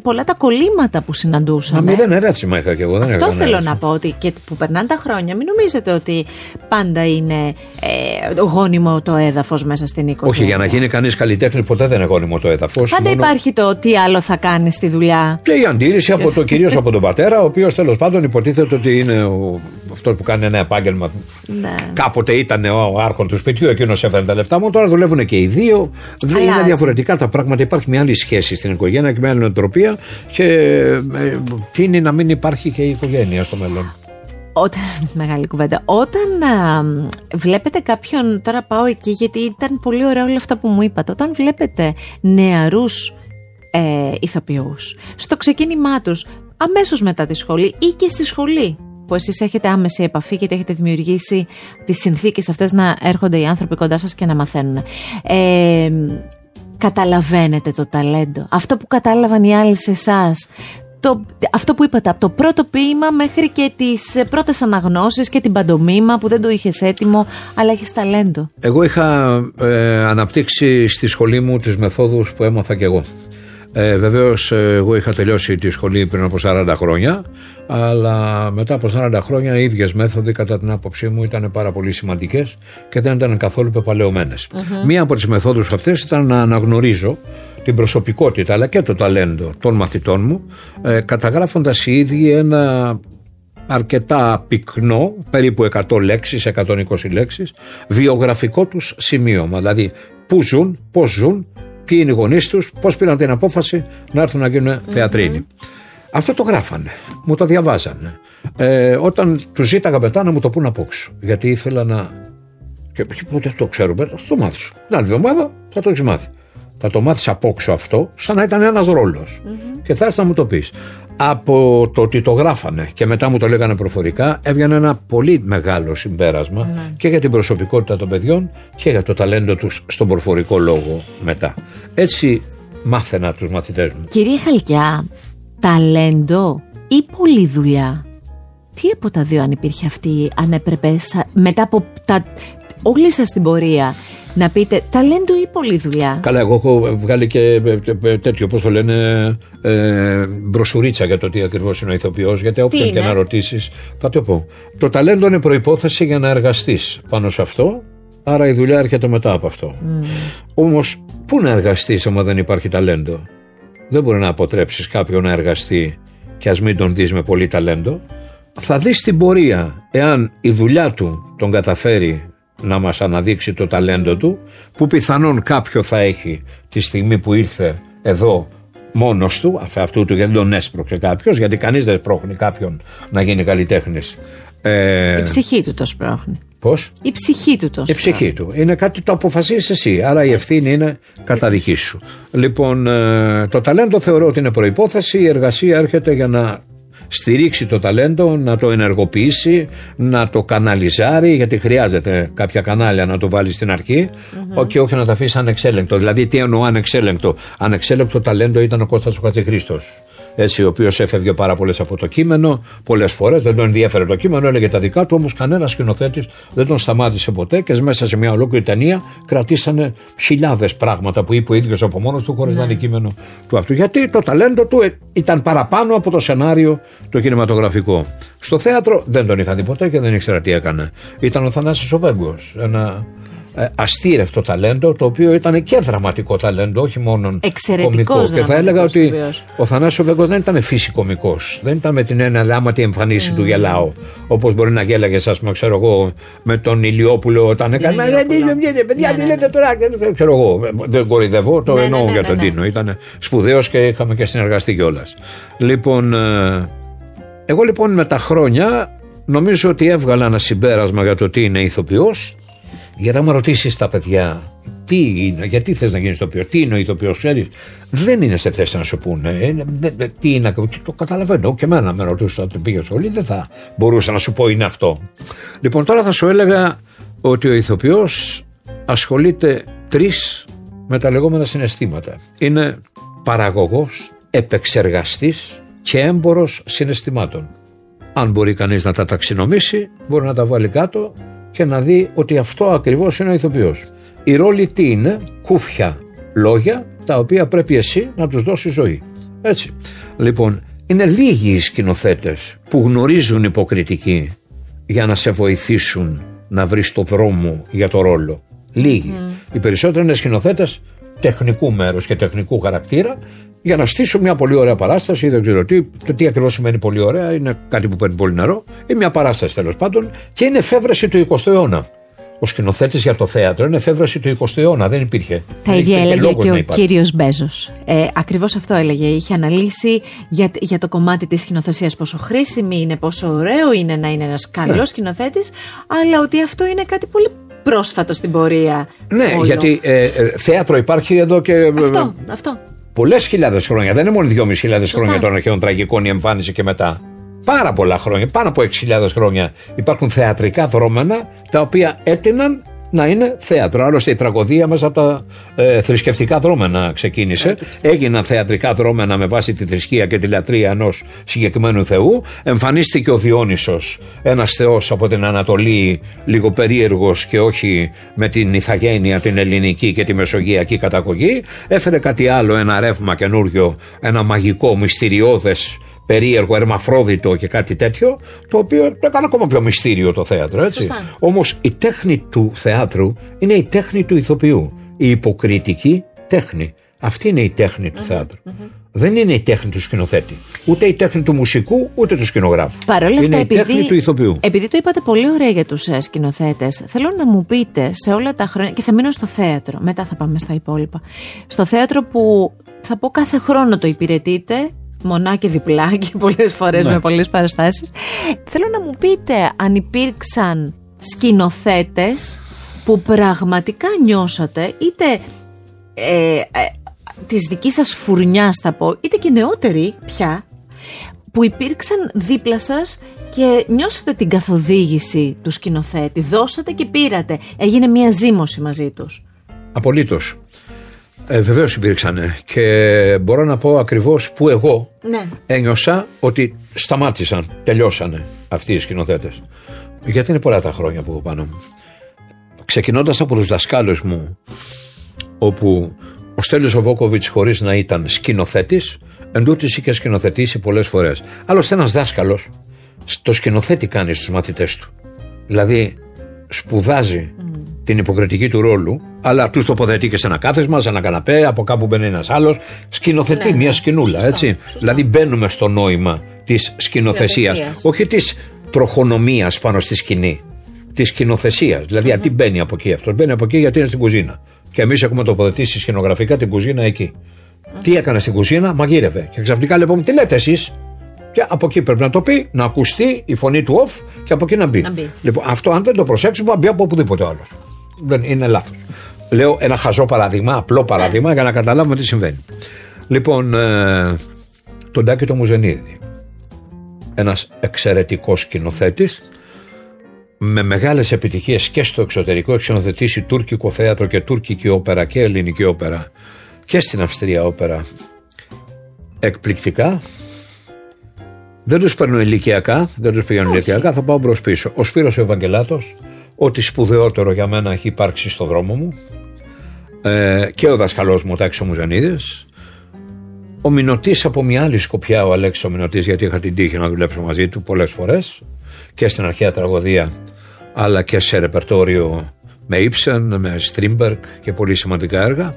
πολλά τα κολλήματα που συναντούσαν. Μα μηδέν ερέθισμα είχα και εγώ. Δεν Αυτό θέλω να πω ότι και που περνάνε τα χρόνια μην νομίζετε ότι πάντα είναι ε, γόνιμο το έδαφος μέσα στην οικογένεια. Όχι, για να γίνει κανείς καλλιτέχνης ποτέ δεν είναι γόνιμο το έδαφος. Πάντα μόνο... υπάρχει το τι άλλο θα κάνει στη δουλειά. Και η αντίρρηση από το κυρίως από τον πατέρα, ο οποίος τέλος πάντων υποτίθεται ότι είναι είναι αυτό που κάνει ένα επάγγελμα. Ναι. Κάποτε ήταν ο άρχον του σπιτιού, εκείνος έφερε τα λεφτά μου. Τώρα δουλεύουν και οι δύο. Αλλάζει. Είναι διαφορετικά τα πράγματα. Υπάρχει μια άλλη σχέση στην οικογένεια και μια άλλη νοοτροπία. Και ε, τίνει να μην υπάρχει και η οικογένεια στο μέλλον. Όταν, μεγάλη κουβέντα. Όταν α, βλέπετε κάποιον, τώρα πάω εκεί γιατί ήταν πολύ ωραία όλα αυτά που μου είπατε. Όταν βλέπετε νεαρούς ε, ηθοποιούς στο ξεκίνημά τους αμέσως μετά τη σχολή ή και στη σχολή που εσείς έχετε άμεση επαφή γιατί έχετε δημιουργήσει τις συνθήκες αυτές να έρχονται οι άνθρωποι κοντά σας και να μαθαίνουν. Ε, καταλαβαίνετε το ταλέντο. Αυτό που κατάλαβαν οι άλλοι σε εσάς. Το, αυτό που είπατε, από το πρώτο ποίημα μέχρι και τις πρώτες αναγνώσεις και την παντομήμα που δεν το είχες έτοιμο, αλλά έχεις ταλέντο. Εγώ είχα ε, αναπτύξει στη σχολή μου τις μεθόδους που έμαθα κι εγώ. Ε, Βεβαίως, ε, εγώ είχα τελειώσει τη σχολή πριν από 40 χρόνια, αλλά μετά από 40 χρόνια οι ίδιες μέθοδοι, κατά την άποψή μου, ήταν πάρα πολύ σημαντικές και δεν ήταν καθόλου Μία από τις μεθόδους αυτές ήταν να αναγνωρίζω την προσωπικότητα αλλά και το ταλέντο των μαθητών μου, ε, καταγράφοντας οι ίδιοι ένα αρκετά πυκνό, περίπου 100 λέξεις, 120 λέξεις, βιογραφικό τους σημείωμα. Δηλαδή, πού ζουν, πώς ζουν, ποιοι είναι οι γονείς τους, πώς πήραν την απόφαση να έρθουν να γίνουν θεατρίνοι. Αυτό το γράφανε, μου το διαβάζανε. ε, όταν τους ζήταγα μετά να μου το πούν απόξω. Γιατί ήθελα να. Και ποτέ το ξέρω, θα το μάθεις. Την άλλη εβδομάδα θα το έχεις μάθει. Θα το μάθεις απόξω αυτό, σαν να ήταν ένας Και θα έρθει να μου το πεις. Από το ότι το γράφανε και μετά μου το λέγανε προφορικά, έβγαινε ένα πολύ μεγάλο συμπέρασμα ναι. και για την προσωπικότητα των παιδιών και για το ταλέντο τους στον προφορικό λόγο μετά. Έτσι μάθαινα τους μαθητές μου. Κυρία Χαλκιά, ταλέντο ή πολλή δουλειά; Τι από τα δύο αν υπήρχε αυτή, αν έπρεπε μετά από τα, όλη σας την πορεία να πείτε ταλέντο ή πολλή δουλειά; Καλά, εγώ έχω βγάλει και ε, ε, τέτοιο, πώς το λένε, ε, μπροσουρίτσα για το τι ακριβώς είναι ο ηθοποιός. Γιατί όποιον και να ρωτήσεις, θα το πω. Το ταλέντο είναι προπόθεση για να εργαστείς πάνω σε αυτό. Άρα η δουλειά έρχεται μετά από αυτό. Mm. Όμως, πού να εργαστείς άμα δεν υπάρχει ταλέντο; Δεν μπορεί να αποτρέψεις κάποιον να εργαστεί και ας μην τον δεις με πολύ ταλέντο. Θα δεις την πορεία εάν η δουλειά του τον καταφέρει να μας αναδείξει το ταλέντο του που πιθανόν κάποιο θα έχει τη στιγμή που ήρθε εδώ μόνος του, αυτού του γιατί τον έσπρωξε κάποιος γιατί κανείς δεν σπρώχνει κάποιον να γίνει καλλιτέχνης. Ε, η ψυχή του το σπρώχνει. Πώς; Η ψυχή του το Η ψυχή του. Είναι κάτι το αποφασίζεις εσύ. Άρα η ευθύνη είναι κατά δική σου. Λοιπόν, ε, το ταλέντο θεωρώ ότι είναι προπόθεση. Η εργασία έρχεται για να στηρίξει το ταλέντο, να το ενεργοποιήσει, να το καναλιζάρει, γιατί χρειάζεται κάποια κανάλια να το βάλει στην αρχή mm-hmm. και όχι να τα αφήσει ανεξέλεγκτο. Δηλαδή, τι εννοώ ανεξέλεγκτο; Ανεξέλεγκτο ταλέντο ήταν ο Κώστας ο Χατζηχρήστος έτσι, ο οποίος έφευγε πάρα πολλές από το κείμενο, πολλές φορές, δεν τον ενδιαφέρε το κείμενο, έλεγε τα δικά του, όμως κανένας σκηνοθέτης δεν τον σταμάτησε ποτέ και μέσα σε μια ολόκληρη ταινία κρατήσανε χιλιάδες πράγματα που είπε ο ίδιος από μόνος του, χωρίς να είναι ναι. κείμενο του αυτού. Γιατί το ταλέντο του ε, ήταν παραπάνω από το σενάριο το κινηματογραφικό. Στο θέατρο δεν τον είχα δει ποτέ και δεν ήξερα τι έκανε. Ήταν ο Θανάσης ο ένα ε, αστήρευτο ταλέντο, το οποίο ήταν και δραματικό ταλέντο, όχι μόνο κομικό. Και θα έλεγα ότι ο Θανάσιο Βέγκος δεν ήταν φυσικομικό. Δεν ήταν με την ένα λάμα τη εμφανίση mm. του γελάω. Όπως μπορεί να γέλαγες, ας πούμε, ξέρω εγώ, με τον Ηλιόπουλο όταν έκανε. Δεν είναι, παιδιά, τι λέτε τώρα. Ξέρω εγώ, δεν κορυδεύω, το ναι, ναι, εννοώ ναι, για τον Τίνο. Ήταν σπουδαίος και είχαμε και συνεργαστεί κιόλας. Λοιπόν, ε, εγώ λοιπόν με τα χρόνια νομίζω ότι έβγαλα ένα συμπέρασμα για το τι είναι ηθοποιός για να μου ρωτήσεις τα παιδιά, τι είναι, γιατί θες να γίνεις ηθοποιός, τι είναι ο ηθοποιός, ξέρεις, δεν είναι σε θέση να σου πούνε. Ε, τι είναι, το καταλαβαίνω. Και εμένα με ρωτούσες όταν πήγες σχολή, δεν θα μπορούσα να σου πω είναι αυτό. Λοιπόν, τώρα θα σου έλεγα ότι ο ηθοποιός ασχολείται τρεις με τα λεγόμενα συναισθήματα. Είναι παραγωγός, επεξεργαστής και έμπορος συναισθημάτων. Αν μπορεί κανείς να τα ταξινομήσει, μπορεί να τα βάλει κάτω και να δει ότι αυτό ακριβώς είναι ο ηθοποιός. Η ρόλη τι είναι, κούφια λόγια τα οποία πρέπει εσύ να τους δώσεις ζωή. Έτσι. Λοιπόν, είναι λίγοι οι σκηνοθέτες που γνωρίζουν υποκριτική για να σε βοηθήσουν να βρεις το δρόμο για το ρόλο. Λίγοι. Οι περισσότεροι είναι σκηνοθέτες τεχνικού μέρους και τεχνικού χαρακτήρα για να στήσω μια πολύ ωραία παράσταση, δεν ξέρω τι, το τι ακριβώς σημαίνει πολύ ωραία, είναι κάτι που παίρνει πολύ νερό, είναι μια παράσταση τέλος πάντων και είναι εφεύρεση του 20ου αιώνα. Ο σκηνοθέτης για το θέατρο είναι εφεύρεση του 20ου αιώνα, δεν υπήρχε. Τα ίδια έλεγε και ο κύριος Μπέζος. Ε, Ακριβώς αυτό έλεγε. Είχε αναλύσει για, για το κομμάτι της σκηνοθεσίας πόσο χρήσιμη είναι, πόσο ωραίο είναι να είναι ένας καλός ναι. σκηνοθέτης, αλλά ότι αυτό είναι κάτι πολύ πρόσφατο στην πορεία. Ναι, γιατί ε, ε, θέατρο υπάρχει εδώ και. Ε, αυτό, αυτό πολλές χιλιάδες χρόνια. Δεν είναι μόνο 2.500 χρόνια των αρχαίων τραγικών η εμφάνιση και μετά. Πάρα πολλά χρόνια, πάνω από 6.000 χρόνια υπάρχουν θεατρικά δρόμενα τα οποία έτειναν να είναι θέατρο. Άλλωστε η τραγωδία μας από τα ε, θρησκευτικά δρόμενα ξεκίνησε. Έγιναν θεατρικά δρόμενα με βάση τη θρησκεία και τη λατρεία ενός συγκεκριμένου θεού. Εμφανίστηκε ο Διόνυσος, ένας θεός από την Ανατολή, λίγο περίεργος και όχι με την ηθαγένεια την ελληνική και τη μεσογειακή καταγωγή. Έφερε κάτι άλλο, ένα ρεύμα καινούριο, ένα μαγικό, μυστηριώδες περίεργο, ερμαφρόδιτο και κάτι τέτοιο, το οποίο το έκανε ακόμα πιο μυστήριο το θέατρο. Έτσι. Όμως η τέχνη του θεάτρου είναι η τέχνη του ηθοποιού. Η υποκριτική τέχνη. Αυτή είναι η τέχνη του θεατρου Δεν είναι η τέχνη του σκηνοθέτη. Ούτε η τέχνη του μουσικού, ούτε του σκηνογράφου. Παρ' όλα είναι επειδή, η τέχνη του ηθοποιού. Επειδή το είπατε πολύ ωραία για τους ε, σκηνοθέτες, θέλω να μου πείτε σε όλα τα χρόνια. και θα μείνω στο θέατρο, μετά θα πάμε στα υπόλοιπα. Στο θέατρο που θα πω κάθε χρόνο το υπηρετείτε μονά και διπλά και πολλές φορές Ναι. με πολλές παραστάσεις. Θέλω να μου πείτε αν υπήρξαν σκηνοθέτες που πραγματικά νιώσατε είτε ε, ε, της δικής σας φουρνιάς θα πω, είτε και νεότεροι πια, που υπήρξαν δίπλα σας και νιώσατε την καθοδήγηση του σκηνοθέτη, δώσατε και πήρατε, έγινε μια ζήμωση μαζί τους. Απολύτως. Ε, Βεβαίως υπήρξαν και μπορώ να πω ακριβώς που εγώ Ναι. ένιωσα ότι σταμάτησαν, τελειώσανε αυτοί οι σκηνοθέτες. Γιατί είναι πολλά τα χρόνια που έχω πάνω μου. Ξεκινώντας από τους δασκάλους μου, όπου ο Στέλιος ο Βόκοβιτς χωρίς να ήταν σκηνοθέτης, εν τούτης είχε σκηνοθετήσει πολλές φορές. Άλλωστε ένας δάσκαλος το σκηνοθέτη κάνει στους μαθητές του. Δηλαδή σπουδάζει την υποκριτική του ρόλου, αλλά τους τοποθετεί και σε ένα κάθεσμα, σε ένα καναπέ, από κάπου μπαίνει ένας άλλος. Σκηνοθετεί Ναι, μια ναι. σκηνούλα, Σωστό, έτσι. σωστό. Δηλαδή μπαίνουμε στο νόημα της σκηνοθεσίας. Σκηνοθεσίας. Όχι της τροχονομίας πάνω στη σκηνή. Της σκηνοθεσίας. Δηλαδή, τι μπαίνει από εκεί αυτός. Μπαίνει από εκεί γιατί είναι στην κουζίνα. Και εμείς έχουμε τοποθετήσει σκηνογραφικά την κουζίνα εκεί. Τι έκανε στην κουζίνα, μαγείρευε. Και ξαφνικά λέμε, τι λέτε εσείς; Και από εκεί πρέπει να το πει, να ακουστεί η φωνή του off και από εκεί να μπει. Να μπει. Λοιπόν, αυτό αν δεν το προσέξουμε, θα μπει από οπουδήποτε άλλος. Δεν είναι λάθος. Λέω ένα χαζό παράδειγμα, απλό παράδειγμα, για να καταλάβουμε τι συμβαίνει. Λοιπόν, ε, τον Τάκη το Μουζενίδη. Ένας εξαιρετικός σκηνοθέτης με μεγάλες επιτυχίες και στο εξωτερικό έχει σκηνοθετήσει τουρκικό θέατρο και τουρκική όπερα και ελληνική όπερα και στην Αυστρία όπερα εκπληκτικά δεν τους παίρνω ηλικιακά δεν τους πηγαίνω ηλικιακά θα πάω μπρος πίσω ο Σπύρος ο Ευαγγελάτος ό,τι σπουδαιότερο για μένα έχει υπάρξει στο δρόμο μου. Ε, και ο δασκαλός μου ο Τάκης ο Μουζανίδης ο Μινωτής από μια άλλη σκοπιά ο Αλέξης ο Μινωτής γιατί είχα την τύχη να δουλέψω μαζί του πολλές φορές. Και στην αρχαία τραγωδία αλλά και σε ρεπερτόριο με Ίψεν, με Στρίμπεργκ και πολύ σημαντικά έργα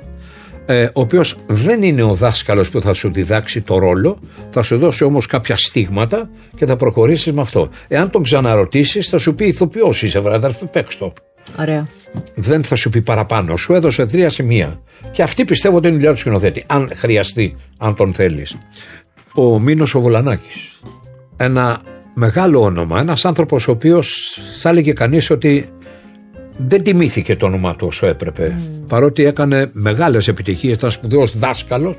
ε, ο οποίος δεν είναι ο δάσκαλος που θα σου διδάξει το ρόλο θα σου δώσει όμως κάποια στίγματα και θα προχωρήσεις με αυτό εάν τον ξαναρωτήσεις θα σου πει ηθοποιός είσαι βρε αδερφέ παίξ' το Ωραίο. δεν θα σου πει παραπάνω. Σου έδωσε τρία σημεία. Και αυτή πιστεύω ότι είναι η δουλειά του σκηνοθέτη. Αν χρειαστεί, αν τον θέλει. Ο Μίνως ο Βολανάκης. Ένα μεγάλο όνομα. Ένα άνθρωπο ο οποίο θα έλεγε κανεί ότι δεν τιμήθηκε το όνομά του όσο έπρεπε. Παρότι έκανε μεγάλες επιτυχίες, ήταν σπουδαίος δάσκαλος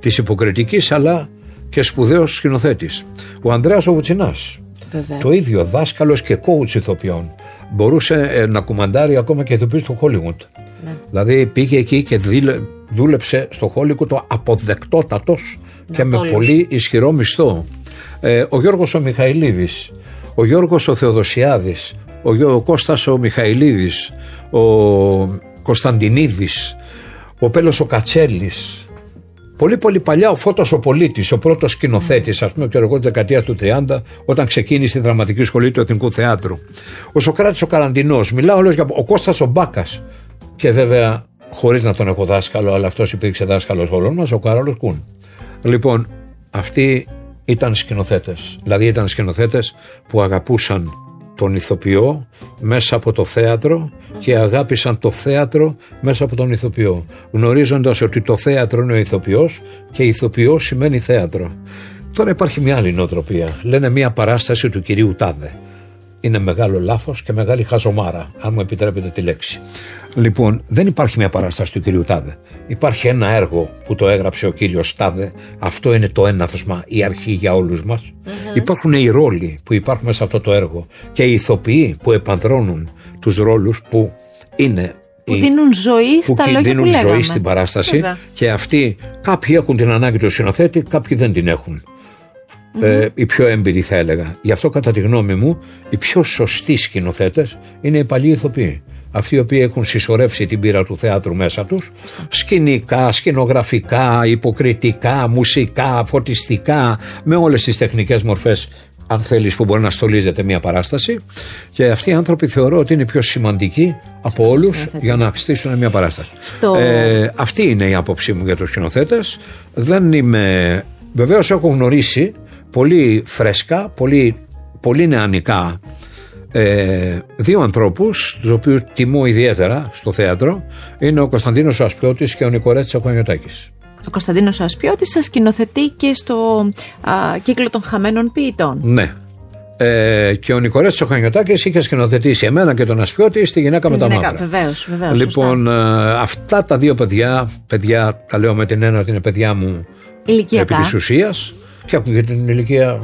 της υποκριτική αλλά και σπουδαίος σκηνοθέτης. Ο Ανδρέας ο Βουτσινάς Βέβαια. το ίδιο δάσκαλος και coach ηθοποιών. Μπορούσε ε, να κουμαντάρει ακόμα και ηθοποιού του Hollywood. Ναι. Δηλαδή πήγε εκεί και δήλε- δούλεψε στο Hollywood το αποδεκτότατος και με όλους. πολύ ισχυρό μισθό. Ε, ο Γιώργος ο Μιχαηλίδης, ο Γιώργος ο Θεοδοσιάδης, ο, Γιώ- ο Κώστας ο Μιχαηλίδης, ο Κωνσταντινίδης, ο Πέλος ο Κατσέλης, Πολύ πολύ παλιά ο Φώτος ο Πολίτης, ο πρώτος σκηνοθέτης, ας πούμε, ξέρω εγώ, τη δεκαετία του 30, όταν ξεκίνησε η δραματική σχολή του Εθνικού Θεάτρου. Ο Σοκράτης ο Καραντινός, μιλάω όλος για ο Κώστας ο Μπάκας. Και βέβαια, χωρίς να τον έχω δάσκαλο, αλλά αυτός υπήρξε δάσκαλος όλων μας, ο Καρόλος Κούν. Λοιπόν, αυτοί ήταν σκηνοθέτες. Δηλαδή ήταν σκηνοθέτες που αγαπούσαν τον ηθοποιό μέσα από το θέατρο και αγάπησαν το θέατρο μέσα από τον ηθοποιό γνωρίζοντας ότι το θέατρο είναι ο ηθοποιός και ηθοποιός σημαίνει θέατρο. Τώρα υπάρχει μια άλλη νοοτροπία. Λένε μια παράσταση του κυρίου Τάδε είναι μεγάλο λάθος και μεγάλη χαζομάρα αν μου επιτρέπετε τη λέξη. Λοιπόν δεν υπάρχει μια παράσταση του κυρίου Τάδε. Υπάρχει ένα έργο που το έγραψε ο κύριος Τάδε. Αυτό είναι το έναυσμα η αρχή για όλους μας. Υπάρχουν οι ρόλοι που υπάρχουν μέσα σε αυτό το έργο και οι ηθοποιοί που επανδρώνουν τους ρόλους που είναι Που οι- δίνουν ζωή που στα κι- λόγια δίνουν που λέγαμε. ζωή στην παράσταση Βέβαια. και αυτοί κάποιοι έχουν την ανάγκη του σκηνοθέτη, κάποιοι δεν την εχουν Ε, οι πιο έμπειροι θα έλεγα. Γι' αυτό κατά τη γνώμη μου οι πιο σωστοί σκηνοθέτες είναι οι παλιοί ηθοποιοί. Αυτοί οι οποίοι έχουν συσσωρεύσει την πείρα του θέατρου μέσα τους σκηνικά, σκηνογραφικά, υποκριτικά, μουσικά, φωτιστικά με όλες τις τεχνικές μορφές αν θέλεις που μπορεί να στολίζεται μια παράσταση και αυτοί οι άνθρωποι θεωρώ ότι είναι πιο σημαντικοί από όλους σκηνοθέτη. για να στήσουν μια παράσταση. Στο- Ε, αυτή είναι η άποψή μου για τους σκηνοθέτες. Δεν είμαι... Βεβαίως έχω γνωρίσει πολύ φρέσκα, πολύ, πολύ νεανικά ε, δύο ανθρώπους τους οποίους τιμώ ιδιαίτερα στο θέατρο είναι ο Κωνσταντίνος ο Ασπιώτης και ο Νικορέτης ο Κονιωτάκης. ο Κωνσταντίνος Ασπιώτης σας σκηνοθετεί και στο α, κύκλο των χαμένων ποιητών. Ναι. Ε, και ο Νικορέτης Τσοχανιωτάκη είχε σκηνοθετήσει εμένα και τον Ασπιώτη στη γυναίκα με τα μαύρα. Βεβαίως, βεβαίως. Λοιπόν, ε, αυτά τα δύο παιδιά, παιδιά, τα λέω με την έννοια ότι είναι παιδιά μου Ηλικιακά. επί της ουσίας και έχουν και την ηλικία,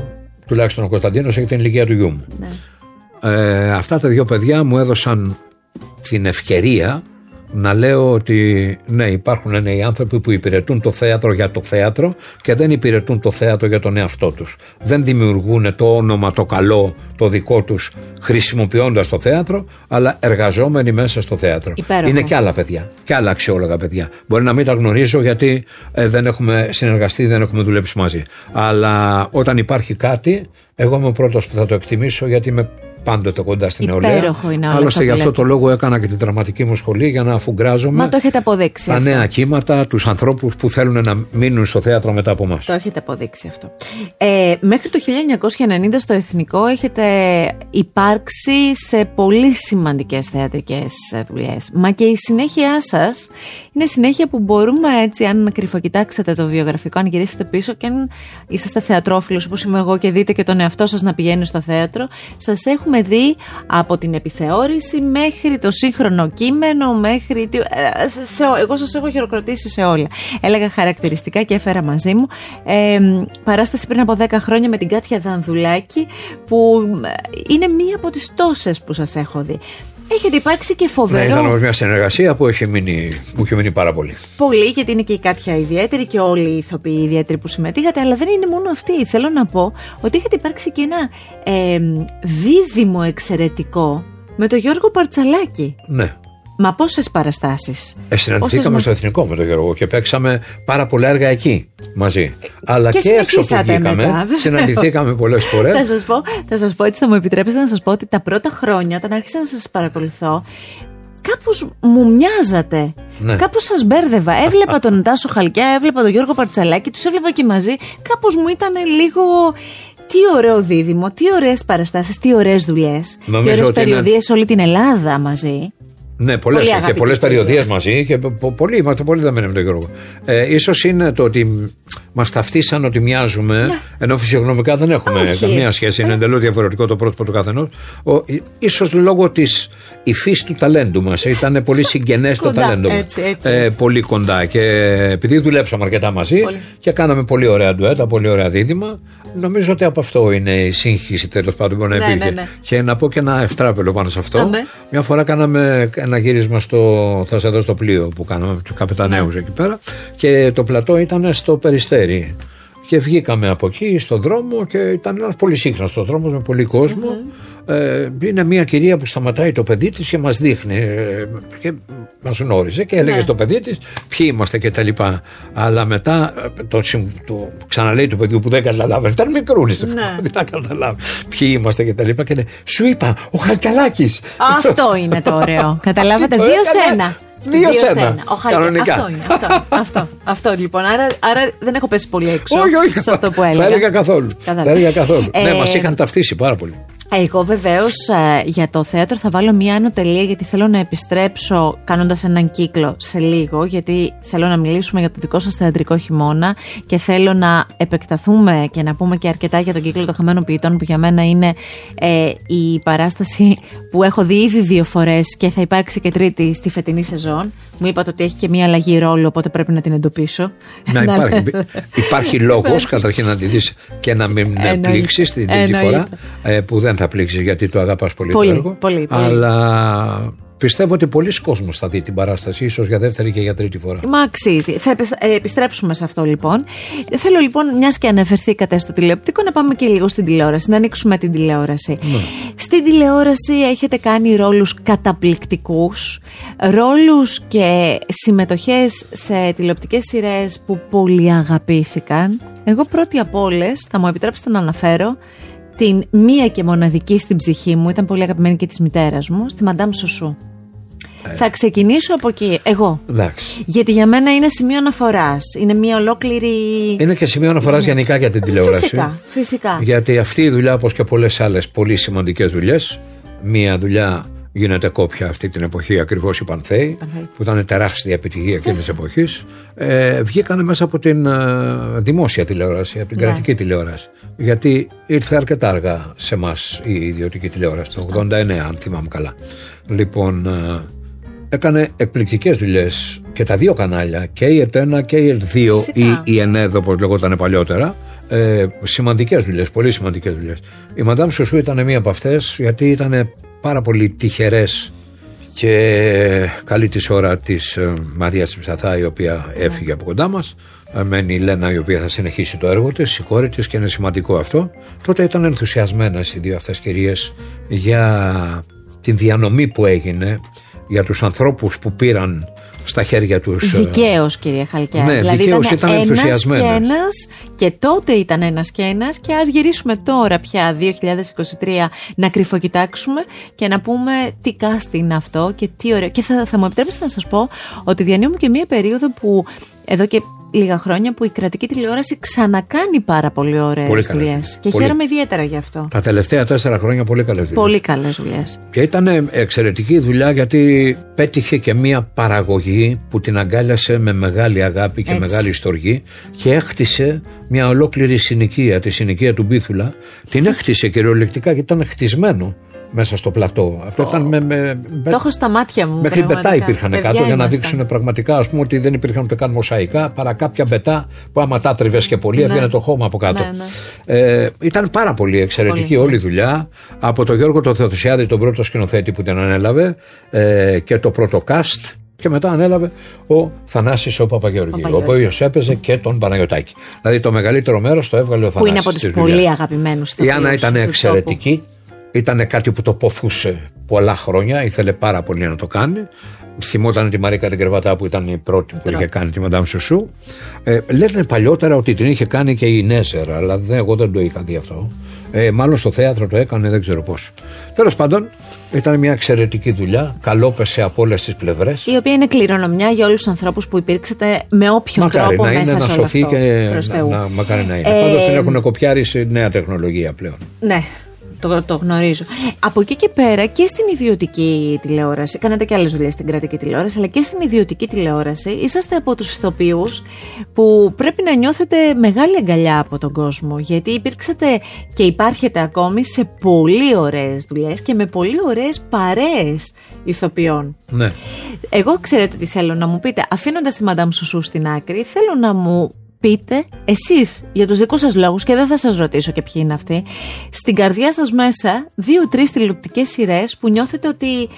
τουλάχιστον ο Κωνσταντίνος έχει την ηλικία του γιού μου. Ναι. Ε, αυτά τα δύο παιδιά μου έδωσαν την ευκαιρία να λέω ότι ναι υπάρχουν νέοι άνθρωποι που υπηρετούν το θέατρο για το θέατρο και δεν υπηρετούν το θέατρο για τον εαυτό τους. Δεν δημιουργούν το όνομα το καλό το δικό τους χρησιμοποιώντας το θέατρο αλλά εργαζόμενοι μέσα στο θέατρο. Υπέροχο. Είναι και άλλα παιδιά και άλλα αξιόλογα παιδιά. Μπορεί να μην τα γνωρίζω γιατί ε, δεν έχουμε συνεργαστεί, δεν έχουμε δουλέψει μαζί. Αλλά όταν υπάρχει κάτι εγώ είμαι ο πρώτος που θα το εκτιμήσω γιατί είμαι πάντοτε κοντά στην νεολαία. Υπέροχο είναι όλα Άλλωστε αυτά γι' που αυτό λέτε. το λόγο έκανα και την δραματική μου σχολή για να αφουγκράζομαι Μα το έχετε αποδείξει. τα αυτό. νέα κύματα, τους ανθρώπους που θέλουν να μείνουν στο θέατρο μετά από εμάς. Το έχετε αποδείξει αυτό. Ε, μέχρι το 1990 στο Εθνικό έχετε υπάρξει σε πολύ σημαντικές θεατρικές δουλειές. Μα και η συνέχεια σας είναι συνέχεια που μπορούμε έτσι, αν κρυφοκοιτάξετε το βιογραφικό, αν γυρίσετε πίσω και αν είσαστε θεατρόφιλος όπως είμαι εγώ και δείτε και τον εαυτό σας να πηγαίνει στο θέατρο, σας έχουμε δει από την επιθεώρηση μέχρι το σύγχρονο κείμενο, μέχρι... τι- ε, σε- σε- εγώ σας έχω χειροκροτήσει σε όλα. Έλεγα χαρακτηριστικά και έφερα μαζί μου ε, παράσταση πριν από 10 χρόνια με την Κάτια Δανδουλάκη που ε, είναι μία από τις τόσες που σας έχω δει. Έχετε υπάρξει και Ναι, φοβερό ήταν όμω μια συνεργασία που έχει μείνει, μου έχει μείνει πάρα πολύ. πολύ, γιατί είναι και η Κάτια ιδιαίτερη και όλοι οι ηθοποιοί ιδιαίτεροι που συμμετείχατε, αλλά δεν είναι μόνο αυτοί. Θέλω να πω ότι έχετε υπάρξει και ένα ε, δίδυμο εξαιρετικό με τον Γιώργο Παρτσαλάκη. Ναι. Μα πόσες παραστάσεις; Ε, συναντηθήκαμε στο Εθνικό με τον Γιώργο και παίξαμε πάρα πολλά έργα εκεί μαζί. Αλλά και και, έξω που συνεχίσατε βγήκαμε, μετά, βέβαια. συναντηθήκαμε πολλές φορές. Θα σας πω, θα σας πω έτσι, θα μου επιτρέπετε να σας πω ότι τα πρώτα χρόνια, όταν άρχισα να σας παρακολουθώ, κάπως μου μοιάζατε. Ναι. Κάπως σας μπέρδευα. Έβλεπα τον Τάσο Χαλκιά, έβλεπα τον Γιώργο Παρτσαλάκη, τους έβλεπα και μαζί. Κάπως μου ήταν λίγο... Τι ωραίο δίδυμο, τι ωραίες παραστάσεις, τι ωραίες δουλειές. Τι Νομίζω ωραίες ότι είναι- περιοδίες όλη την Ελλάδα μαζί. Ναι, πολλές Πολύ και αγαπητή πολλές κυρία. περιοδίες μαζί και πο- πολλοί, είμαστε πολύ δεμένοι με τον Γιώργο. Ε, ίσως είναι το ότι μας ταυτίσαν ότι μοιάζουμε, ενώ φυσιογνωμικά δεν έχουμε Ναι. Όχι. καμία σχέση, είναι εντελώς διαφορετικό το πρόσωπο του καθενός. σω λόγω της υφής του ταλέντου μας. Ήταν πολύ συγγενές το Κοντά, ταλέντο μας. έτσι, έτσι, Ε, πολύ κοντά. Και επειδή δουλέψαμε αρκετά μαζί Πολύ. και κάναμε πολύ ωραία ντουέτα, πολύ ωραία δίδυμα, νομίζω ότι από αυτό είναι η σύγχυση τέλος πάντων που μπορεί να Ναι, υπήρχε. ναι, ναι. Και να πω και ένα ευτράπελο πάνω σε αυτό. Αμέ. Μια φορά κάναμε ένα γύρισμα στο. Θα σε δω στο πλοίο που κάναμε με τους καπεταναίους Ναι. εκεί πέρα και το πλατό ήταν στο περιστέρι. Και βγήκαμε από εκεί στον δρόμο και ήταν ένας πολύ σύγχρονος δρόμος με πολύ κόσμο. Ε, είναι μια κυρία που σταματάει το παιδί της και μας δείχνει. ε, και μας γνώριζε και έλεγε Ναι. στο παιδί της ποιοι είμαστε και τα λοιπά. Αλλά μετά ε, το, συμ- το ξαναλέει του παιδιού που δεν καταλάβαινε. Ήταν μικρούλης. Ναι. Δεν να καταλάβει ποιοι είμαστε και τα λοιπά. Και λέει, Σου είπα, ο Χαλκαλάκη. Αυτό είναι το ωραίο. Καταλάβατε, Το δύο σε έκανα. ένα. Δύο σε ένα. Ο Χαλκιά- Κανονικά. Αυτό είναι. Αυτό, αυτό, αυτό λοιπόν. Άρα, άρα δεν έχω πέσει πολύ έξω Όχι, όχι. σε αυτό που Θα έλεγα. έλεγα καθόλου. Κατάλαβα. Θα έλεγα καθόλου. Ε, Ναι, μας είχαν ταυτίσει πάρα πολύ. Εγώ βεβαίως για το θέατρο θα βάλω μία άνω τελεία γιατί θέλω να επιστρέψω κάνοντας έναν κύκλο σε λίγο. Γιατί θέλω να μιλήσουμε για το δικό σας θεατρικό χειμώνα και θέλω να επεκταθούμε και να πούμε και αρκετά για τον κύκλο των χαμένων ποιητών που για μένα είναι ε, η παράσταση που έχω δει ήδη δύο φορές και θα υπάρξει και τρίτη στη φετινή σεζόν. Μου είπατε ότι έχει και μία αλλαγή ρόλου, οπότε πρέπει να την εντοπίσω. Να υπάρχει, υπάρχει λόγος καταρχήν να τη δεις και να μην Εννοείται. πλήξει την τρίτη Εννοείται. φορά ε, που δεν θα πλήξει γιατί το αγαπάς πολύ, Πολύ, το έργο. πολύ, πολύ. Αλλά πιστεύω ότι πολλοί κόσμος θα δει την παράσταση, ίσως για δεύτερη και για τρίτη φορά. Μα αξίζει. Θα επισ- ε, επιστρέψουμε σε αυτό λοιπόν. Ε, Θέλω λοιπόν, μιας και αναφερθήκατε στο τηλεοπτικό, να πάμε και λίγο στην τηλεόραση, να ανοίξουμε την τηλεόραση. Στην τηλεόραση έχετε κάνει ρόλους καταπληκτικούς, ρόλους και συμμετοχές σε τηλεοπτικές σειρές που πολύ αγαπήθηκαν. Εγώ πρώτη από όλες, θα μου επιτρέψετε να αναφέρω, την μία και μοναδική στην ψυχή μου, ήταν πολύ αγαπημένη και της μητέρας μου, στη Μαντάμ Σοσού. Θα ξεκινήσω από εκεί, εγώ. Εντάξει. Γιατί για μένα είναι σημείο αναφοράς. Είναι μια ολόκληρη. Είναι και σημείο αναφοράς γενικά για την τηλεόραση. Φυσικά, φυσικά. Γιατί αυτή η δουλειά, όπως και πολλές άλλες πολύ σημαντικές δουλειές, μία δουλειά γίνεται κόπια αυτή την εποχή ακριβώς η Πανθέη, που ήταν τεράστια επιτυχία εκείνης της εποχής. Ε, βγήκανε μέσα από την ε, δημόσια τηλεόραση, από την ναι. κρατική τηλεόραση. Γιατί ήρθε αρκετά αργά σε εμάς η ιδιωτική τηλεόραση, το 89, αν θυμάμαι καλά. Λοιπόν, ε, έκανε εκπληκτικές δουλειές και τα δύο κανάλια, και η ΕΤ1 και η ΕΤ2 ή η ΕΝΕΔ, όπως λεγόταν παλιότερα. Ε, σημαντικές δουλειές, πολύ σημαντικές δουλειές. Η Μαντάμ Σουσού ήταν μία από αυτές, γιατί ήταν πάρα πολύ τυχερές και καλή της ώρα της ε, Μαρίας Ψαθά, η οποία έφυγε από κοντά μας. Ε, μένει η Λένα, η οποία θα συνεχίσει το έργο της, η κόρη της και είναι σημαντικό αυτό. Τότε ήταν ενθουσιασμένες οι δύο αυτές κυρίες για την διανομή που έγινε, για τους ανθρώπους που πήραν στα χέρια τους. Ε, δικαίως, κυρία Χαλκιά. Ναι, δηλαδή δικαίως ήταν, ήταν ενθουσιασμένε. Και, ένας, και τότε ήταν ένας και ένας, και ας γυρίσουμε τώρα πια, 2023, να κρυφοκοιτάξουμε και να πούμε τι κάστη είναι αυτό και τι ωραίο. Και θα, θα μου επιτρέψετε να σας πω ότι διανύουμε και μία περίοδο που εδώ και λίγα χρόνια που η κρατική τηλεόραση ξανακάνει πάρα πολύ ωραίες δουλειές. Και πολύ. χαίρομαι ιδιαίτερα γι' αυτό. Τα τελευταία τέσσερα χρόνια πολύ καλές δουλειές. Πολύ καλές δουλειές. Και ήταν εξαιρετική δουλειά γιατί πέτυχε και μία παραγωγή που την αγκάλιασε με μεγάλη αγάπη και μεγάλη στοργή και έχτισε μια ολόκληρη συνοικία, τη συνοικία του Μπίθουλα. Την έχτισε κυριολεκτικά και ήταν χτισμένο μέσα στο πλατό. Αυτό ήταν με, με, Το έχω στα μάτια μου. Μέχρι μπετά υπήρχαν Παιδιά κάτω για να δείξουν πραγματικά ας πούμε, ότι δεν υπήρχαν ούτε καν μοσαϊκά παρά κάποια μπετά που άμα τα τριβε και πολύ ναι. έβγαινε το χώμα από κάτω. Ναι, ναι. Ε, ήταν πάρα πολύ εξαιρετική όλη η δουλειά. Από τον Γιώργο το Θεοδοσιάδη, τον πρώτο σκηνοθέτη που την ανέλαβε ε, και το πρώτο cast. Και μετά ανέλαβε ο Θανάσης ο Παπαγεωργίου, ο οποίος έπαιζε και τον Παναγιωτάκη. Δηλαδή το μεγαλύτερο μέρος το έβγαλε ο Θανάσης. Που είναι από τους πολύ αγαπημένους Η Άννα ήταν εξαιρετική. Ήταν κάτι που το ποθούσε πολλά χρόνια, ήθελε πάρα πολύ να το κάνει. Θυμόταν τη Μαρίκα την Κρεβατά που ήταν η πρώτη που είχε κάνει τη Μαντάμ Σουσού. Ε, λένε παλιότερα ότι την είχε κάνει και η Νέζερα, αλλά δεν, εγώ δεν το είχα δει αυτό. Ε, μάλλον στο θέατρο το έκανε, δεν ξέρω πώς. Τέλος πάντων, ήταν μια εξαιρετική δουλειά. Καλόπεσε από όλες τις πλευρές. Η οποία είναι κληρονομιά για όλους τους ανθρώπους που υπήρξατε με όποιον μακάρι τρόπο να μέσα είναι, σε να όλο σωθεί αυτό, και να, να, μακάρι να είναι. Ε, Πάντω την έχουν κοπιάρει σε νέα τεχνολογία πλέον. Ναι, το, το γνωρίζω. Από εκεί και πέρα και στην ιδιωτική τηλεόραση, κάνατε και άλλες δουλειές στην κρατική τηλεόραση, αλλά και στην ιδιωτική τηλεόραση είσαστε από τους ηθοποιούς που πρέπει να νιώθετε μεγάλη αγκαλιά από τον κόσμο. Γιατί υπήρξατε και υπάρχετε ακόμη σε πολύ ωραίες δουλειές και με πολύ ωραίες παρέες ηθοποιών. Ναι. Εγώ ξέρετε τι θέλω να μου πείτε. Αφήνοντας τη Μαντάμ Σουσού στην άκρη, θέλω να μου πείτε εσείς για τους δικούς σας λόγους και δεν θα σας ρωτήσω και ποιοι είναι αυτοί στην καρδιά σας μέσα δύο-τρεις τηλεοπτικές σειρές που νιώθετε ότι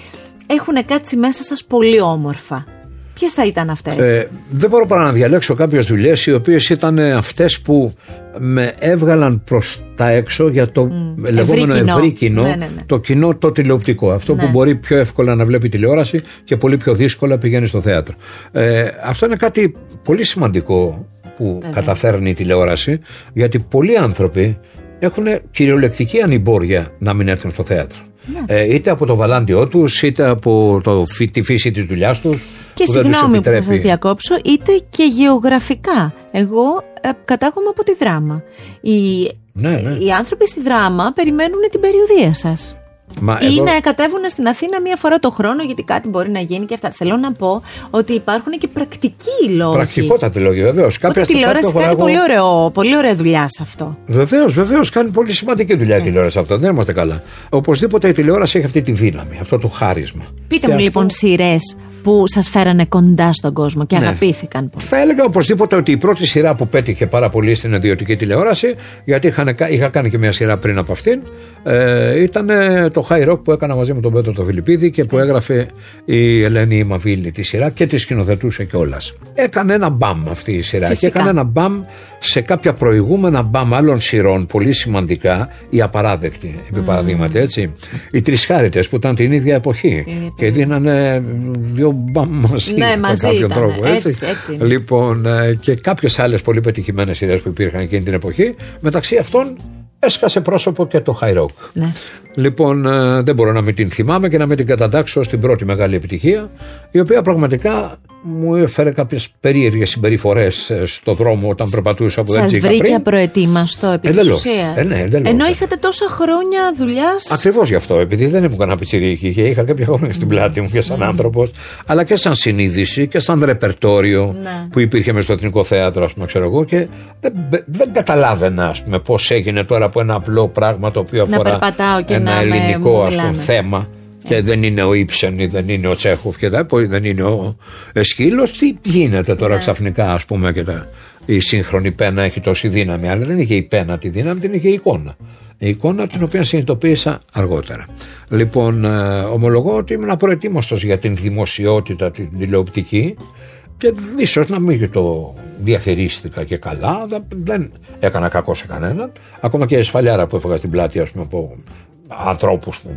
έχουν κάτσει μέσα σας πολύ όμορφα. Ποιες θα ήταν αυτές, ε, Δεν μπορώ παρά να διαλέξω κάποιες δουλειές οι οποίες ήταν αυτές που με έβγαλαν προς τα έξω για το mm. λεγόμενο ευρύ κοινό, ευρύ κοινό ναι, ναι, ναι. το κοινό το τηλεοπτικό. Αυτό που ναι. μπορεί πιο εύκολα να βλέπει τηλεόραση και πολύ πιο δύσκολα πηγαίνει στο θέατρο. Ε, αυτό είναι κάτι πολύ σημαντικό που καταφέρνει η τηλεόραση, γιατί πολλοί άνθρωποι έχουν κυριολεκτική ανυμπόρια να μην έρθουν στο θέατρο. Ναι. Ε, είτε από το βαλάντιό τους, είτε από το, τη φύση της δουλειάς τους. Και συγγνώμη που θα σας διακόψω, είτε και γεωγραφικά. Εγώ ε, κατάγομαι από τη δράμα. Οι, ναι, ναι. οι άνθρωποι στη δράμα περιμένουν την περιοδία σας. Μα ή να κατέβουν στην Αθήνα μία φορά το χρόνο γιατί κάτι μπορεί να γίνει και αυτά. Θέλω να πω ότι υπάρχουν και πρακτικοί λόγοι. Πρακτικότατοι λόγοι, βεβαίως. Κάποια η τηλεόραση κάνει εγώ... πολύ, ωραίο, πολύ ωραία δουλειά σε αυτό. Βεβαίως, βεβαίως. Κάνει πολύ σημαντική δουλειά η τηλεόραση σε αυτό. Δεν είμαστε καλά. Οπωσδήποτε η τηλεόραση έχει αυτή τη δύναμη, αυτό το χάρισμα. Πείτε μου λοιπόν σειρές που σας φέρανε κοντά στον κόσμο και ναι. αγαπήθηκαν. Θα έλεγα οπωσδήποτε ότι η πρώτη σειρά που πέτυχε πάρα πολύ στην ιδιωτική τηλεόραση, γιατί είχα, είχα κάνει και μια σειρά πριν από αυτήν, ε, ήταν το High Rock που έκανα μαζί με τον Πέτρο το Φιλιππίδη και που έγραφε η Ελένη Μαβίλη τη σειρά και τη σκηνοθετούσε κιόλας. Έκανε ένα μπαμ αυτή η σειρά Φυσικά. και έκανε ένα μπαμ σε κάποια προηγούμενα μπαμ άλλων σειρών πολύ σημαντικά, η απαράδεκτη, επί mm. παραδείγματι έτσι. Οι Τρισχάρητε που ήταν την ίδια εποχή και δίνανε δύο μπαμ μαζί, ναι, μαζί κάποιο ήταν. τρόπο. Έτσι. Έτσι, έτσι. Λοιπόν, ε, και κάποιες άλλες πολύ πετυχημένες σειρές που υπήρχαν εκείνη την εποχή. Μεταξύ αυτών έσκασε πρόσωπο και το High Rock. Ναι. Λοιπόν, ε, δεν μπορώ να μην την θυμάμαι και να μην την κατατάξω στην πρώτη μεγάλη επιτυχία, η οποία πραγματικά μου έφερε κάποιες περίεργες συμπεριφορές ε, στο δρόμο όταν περπατούσα που δεν Σας βρήκε απροετοίμαστο επί της ουσίας. Ε, ναι, Ενώ είχατε τόσα χρόνια δουλειάς. Ακριβώς γι' αυτό, επειδή δεν ήμουν κανένα πιτσιρίκι και είχα κάποια χρόνια στην πλάτη μου και σαν mm. άνθρωπος, αλλά και σαν συνείδηση και σαν ρεπερτόριο ναι. που υπήρχε μες στο Εθνικό Θέατρο, ας πούμε, ξέρω εγώ, και δεν, δεν καταλάβαινα, πώς έγινε τώρα από ένα απλό πράγμα το οποίο αφορά ένα ελληνικό ας πούμε, θέμα και δεν είναι ο Ήψεν ή δεν είναι ο Τσέχοφ και δεν είναι ο Εσκύλος. Τι γίνεται τώρα ναι. ξαφνικά, ας πούμε, και τα, η σύγχρονη πένα έχει τόση δύναμη. Αλλά δεν είχε η πένα τη δύναμη, την είχε η εικόνα. Η εικόνα την οποία συνειδητοποίησα αργότερα. Λοιπόν, ε, ομολογώ ότι ήμουν απροετοίμαστος για την δημοσιότητα, την τηλεοπτική και ίσως να μην το διαχειρίστηκα και καλά, δεν έκανα κακό σε κανέναν. Ακόμα και η εσφαλιάρα που έφαγα στην πλάτη, ας πούμε, από ανθρώπους που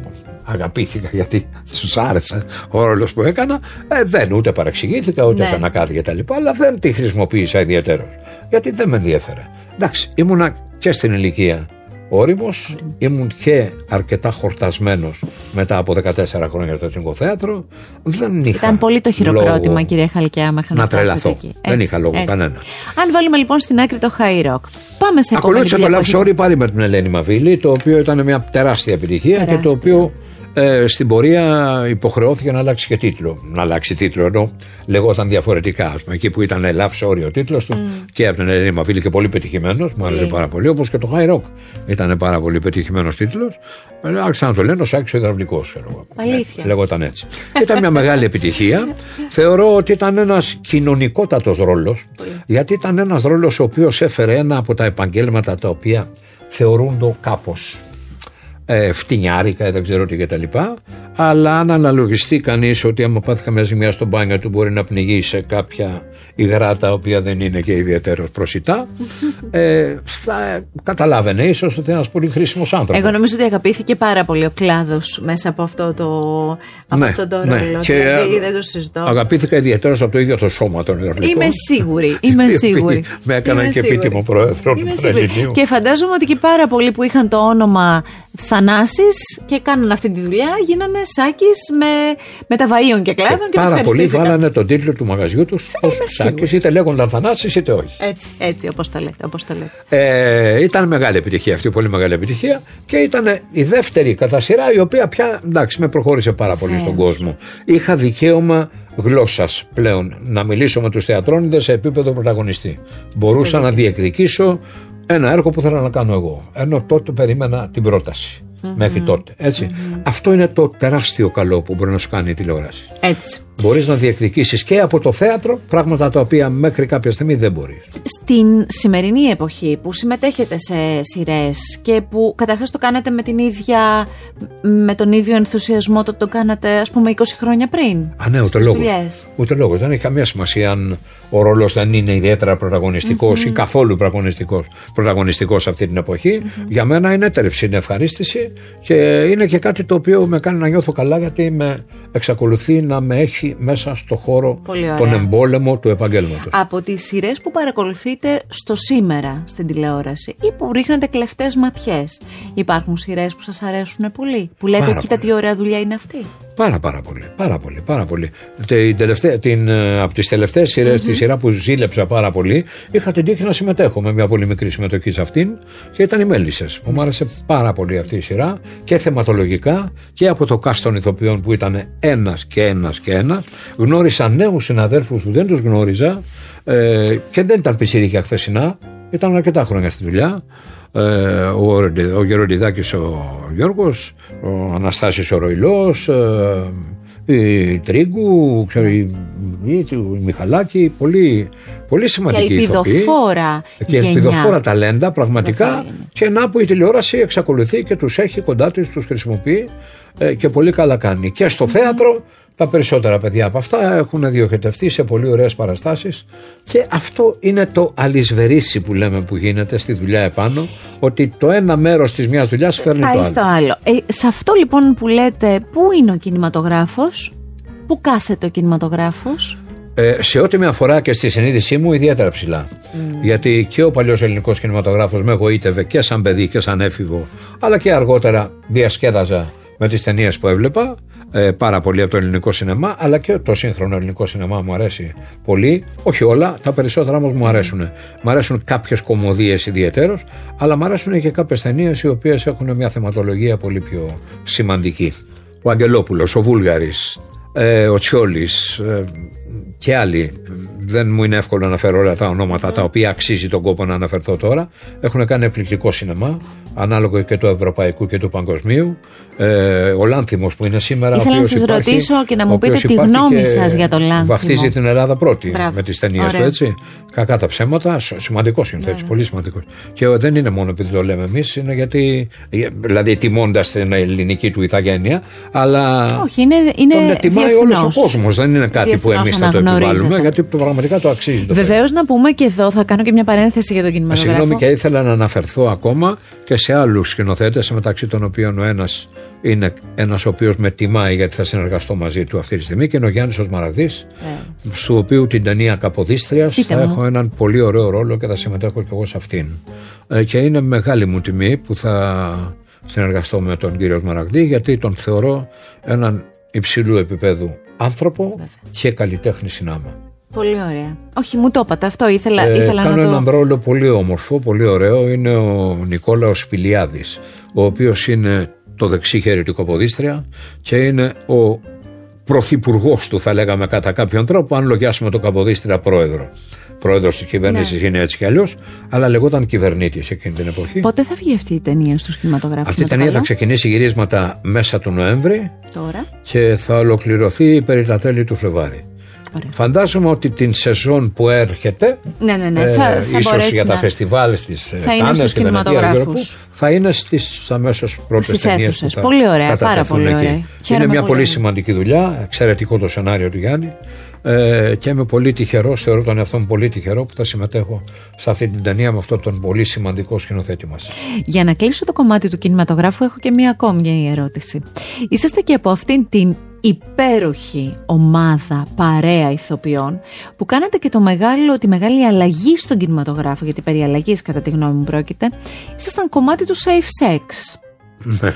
αγαπήθηκα γιατί τους άρεσε ο ρόλος που έκανα. Ε, δεν ούτε παρεξηγήθηκα ούτε ναι. έκανα κάτι κτλ. Αλλά δεν τη χρησιμοποίησα ιδιαίτερως. Γιατί δεν με ενδιαφέρε. Εντάξει, ήμουνα και στην ηλικία όριμος. Ήμουν και αρκετά χορτασμένος μετά από 14 χρόνια στο Εθνικό Θέατρο. Δεν είχα Ήταν πολύ το χειροκρότημα, λόγο κύριε Χαλκιά, μέχρι να, να τρελαθώ. Δεν είχα λόγο έτσι. κανένα. Αν βάλουμε λοιπόν στην άκρη το high rock, πάμε σε Ακολούθησε το Love Story πάλι με την Ελένη Μαβίλη, το οποίο ήταν μια τεράστια επιτυχία τεράστια. και το οποίο ε, στην πορεία υποχρεώθηκε να αλλάξει και τίτλο. Να αλλάξει τίτλο ενώ λεγόταν διαφορετικά. Ας πούμε, εκεί που ήταν Love Story ο τίτλος του mm. και από την Ελένη Μαφίλη και πολύ πετυχημένος, μου άρεσε mm. πάρα πολύ, όπως και το High Rock ήταν πάρα πολύ πετυχημένος τίτλος. Ε, άρχισα να το λένε ο Σάκη ο Ιδραυλικό. Αλήθεια. Λεγόταν έτσι. ήταν μια μεγάλη επιτυχία. Θεωρώ ότι ήταν ένας κοινωνικότατος ρόλος, γιατί ήταν ένας ρόλος ο οποίος έφερε ένα από τα επαγγέλματα τα οποία θεωρούνται κάπως ε, φτηνιάρικα, δεν ξέρω τι κτλ. Αλλά αν αναλογιστεί κανείς ότι άμα πάθει καμιά ζημιά στο μπάνιο του μπορεί να πνιγεί σε κάποια υγρά τα οποία δεν είναι και ιδιαίτερος προσιτά, ε, θα καταλάβαινε ίσως ότι είναι ένας πολύ χρήσιμος άνθρωπος. Εγώ νομίζω ότι αγαπήθηκε πάρα πολύ ο κλάδος μέσα από αυτό το, από ναι, αυτό το ναι. ρόλο. Και δηλαδή, δεν το συζητώ. Αγαπήθηκα ιδιαίτερα από το ίδιο το σώμα των Είμαι σίγουρη. Είμαι σίγουρη. Με έκαναν και επίτιμο πρόεδρο του Πανελληνίου. Και φαντάζομαι ότι και πάρα πολλοί που είχαν το όνομα Θανάσης και κάνανε αυτή τη δουλειά γίνανε σάκης με, με τα βαΐων και κλάδων. Και, και πάρα πολλοί βάλανε τον τίτλο του μαγαζιού τους ως σάκης, είτε λέγονταν Θανάσης είτε όχι. Έτσι, έτσι όπως το λέτε. Όπως το λέτε. Ε, ήταν μεγάλη επιτυχία αυτή, πολύ μεγάλη επιτυχία και ήταν η δεύτερη κατά σειρά η οποία πια εντάξει με προχώρησε πάρα πολύ στον κόσμο. Είχα δικαίωμα γλώσσας πλέον να μιλήσω με τους θεατρόνιδε σε επίπεδο πρωταγωνιστή. Μπορούσα να διεκδικήσω ένα έργο που θέλω να κάνω εγώ. Ενώ τότε περίμενα την πρόταση. Μέχρι τότε. Αυτό είναι το τεράστιο καλό που μπορεί να σου κάνει η τηλεόραση. Έτσι. Μπορείς να διεκδικήσεις και από το θέατρο πράγματα τα οποία μέχρι κάποια στιγμή δεν μπορείς. Στην σημερινή εποχή που συμμετέχετε σε σειρές και που καταρχάς το κάνετε με την ίδια, με τον ίδιο ενθουσιασμό το το κάνατε ας πούμε 20 χρόνια πριν. Α, ναι, ούτε λόγο. Ούτε λόγο. Δεν έχει καμία σημασία αν ο ρόλος δεν είναι ιδιαίτερα ή καθόλου πρωταγωνιστικός σε αυτή την εποχή. Για μένα είναι έτρεψη, είναι ευχαρίστηση και είναι και κάτι το οποίο με κάνει να νιώθω καλά γιατί με εξακολουθεί να με έχει μέσα στο χώρο τον εμπόλεμο του επαγγέλματο. Από τις σειρές που παρακολουθείτε στο σήμερα στην τηλεόραση ή που ρίχνετε κλεφτές ματιές, υπάρχουν σειρές που σας αρέσουν πολύ, που λέτε, κοίτα τι ωραία δουλειά είναι αυτή. Πάρα πάρα πολύ, πάρα πολύ, πάρα πολύ. Την τελευταία, την, ε, από τις τελευταίες σειρές, τη σειρά που ζήλεψα πάρα πολύ, είχα την τύχη να συμμετέχω με μια πολύ μικρή συμμετοχή σε αυτήν και ήταν οι Μέλισσες. Μου άρεσε πάρα πολύ αυτή η σειρά και θεματολογικά και από το cast των ηθοποιών που ήταν ένας και ένας και ένας. Γνώρισα νέους συναδέλφους που δεν τους γνώριζα ε, και δεν ήταν πισίρικα χθεσινά, ήταν αρκετά χρόνια στη δουλειά. Ε, ο, ο Γεροντιδάκης ο Γιώργος, ο Αναστάσης ο Ροϊλός, ε, η Τρίγκου, ξέρω, η, η, Μιχαλάκη, πολύ, πολύ σημαντική και ελπιδοφόρα και ελπιδοφόρα ταλέντα πραγματικά. Και να που η τηλεόραση εξακολουθεί και τους έχει κοντά της, τους χρησιμοποιεί ε, και πολύ καλά κάνει. Και στο θέατρο τα περισσότερα παιδιά από αυτά έχουν διοχετευτεί σε πολύ ωραίες παραστάσεις και αυτό είναι το αλυσβερίσι που λέμε που γίνεται στη δουλειά επάνω ότι το ένα μέρος της μιας δουλειάς φέρνει Πάει το άλλο. Στο άλλο. Ε, σε αυτό λοιπόν που λέτε πού είναι ο κινηματογράφος, πού κάθεται ο κινηματογράφος; Ε, σε ό,τι με αφορά και στη συνείδησή μου, ιδιαίτερα ψηλά. Mm. Γιατί και ο παλιός ελληνικός κινηματογράφος με εγωίτευε και σαν παιδί και σαν έφηβο, αλλά και αργότερα διασκέδαζα με τις ταινίες που έβλεπα. Ε, πάρα πολύ από το ελληνικό σινεμά, αλλά και το σύγχρονο ελληνικό σινεμά μου αρέσει πολύ. Όχι όλα, τα περισσότερα όμως μου αρέσουν. Μου αρέσουν κάποιες κομμωδίες ιδιαίτερως, αλλά μου αρέσουν και κάποιες ταινίες οι οποίες έχουν μια θεματολογία πολύ πιο σημαντική. Ο Αγγελόπουλος, ο Βούλγαρης, ε, ο Τσιόλης ε, και άλλοι. Δεν μου είναι εύκολο να αναφέρω όλα τα ονόματα τα οποία αξίζει τον κόπο να αναφερθώ τώρα. Έχουν κάνει εκπληκτικό σινεμά ανάλογο και του ευρωπαϊκού και του παγκοσμίου. Ε, ο Λάνθιμος που είναι σήμερα. Ήθελα να σας ρωτήσω και να μου πείτε τη γνώμη σας για τον Λάνθιμο. Βαφτίζει την Ελλάδα πρώτη Μπράβο. με τις ταινίες του, έτσι. Κακά τα ψέματα, σημαντικό συνθέτης, πολύ σημαντικός. Και δεν είναι μόνο επειδή το λέμε εμείς, είναι γιατί. Δηλαδή τιμώντας την ελληνική του ηθαγένεια, αλλά. Όχι, είναι. είναι τον τιμάει όλος ο κόσμος. Δεν είναι κάτι που εμείς θα το επιβάλλουμε, γιατί πραγματικά το αξίζει. Βεβαίως να πούμε και εδώ, θα κάνω και μια παρένθεση για τον κινηματογράφο. Συγγνώμη και ήθελα να αναφερθώ ακόμα και σε άλλους σκηνοθέτες, μεταξύ των οποίων ο ένας είναι ένας ο οποίος με τιμάει γιατί θα συνεργαστώ μαζί του αυτή τη στιγμή και είναι ο Γιάννης Οσμαραγδή, yeah. στο οποίο την ταινία Καποδίστριας θα έχω έναν πολύ ωραίο ρόλο και θα συμμετέχω και εγώ σε αυτήν. Ε, και είναι μεγάλη μου τιμή που θα συνεργαστώ με τον κύριο Οσμαραγδί γιατί τον θεωρώ έναν υψηλού επίπεδου άνθρωπο Βέβαια. και καλλιτέχνη συνάμα. Πολύ ωραία. Όχι, μου το είπατε. Αυτό ήθελα, ε, ήθελα κάνω να το... έναν ρόλο πολύ όμορφο, πολύ ωραίο. Είναι ο Νικόλαος Σπηλιάδης, ο οποίος είναι το δεξί χέρι του Κοποδίστρια και είναι ο πρωθυπουργός του, θα λέγαμε κατά κάποιον τρόπο, αν λογιάσουμε το Καποδίστρια πρόεδρο. Πρόεδρος της κυβέρνησης ναι. είναι έτσι κι αλλιώς, αλλά λεγόταν κυβερνήτης εκείνη την εποχή. Πότε θα βγει αυτή η ταινία στους κινηματογράφους, Αυτή η ταινία θα ξεκινήσει γυρίσματα μέσα του Νοέμβρη Τώρα. και θα ολοκληρωθεί περί τα τέλη του Φλεβάρι. Ωραία. Φαντάζομαι ότι την σεζόν που έρχεται, ναι, ναι, ναι. Ε, θα, θα ίσως για τα φεστιβάλ στις Κάνες και Βενετία θα είναι στις αμέσως πρώτες ταινίες που θα Πολύ ωραία, πάρα πολύ ωραία. Είναι μια πολύ σημαντική δουλειά, εξαιρετικό το σενάριο του Γιάννη ε, και είμαι πολύ τυχερός, θεωρώ τον εαυτό μου πολύ τυχερό που θα συμμετέχω σε αυτή την ταινία με αυτόν τον πολύ σημαντικό σκηνοθέτη μας. Για να κλείσω το κομμάτι του κινηματογράφου, έχω και μία ακόμη ερώτηση. Είσαστε και από αυτήν την υπέροχη ομάδα, παρέα ηθοποιών που κάνατε και το μεγάλο, τη μεγάλη αλλαγή στον κινηματογράφο γιατί περί αλλαγής κατά τη γνώμη μου πρόκειται ήσασταν κομμάτι του safe sex ναι.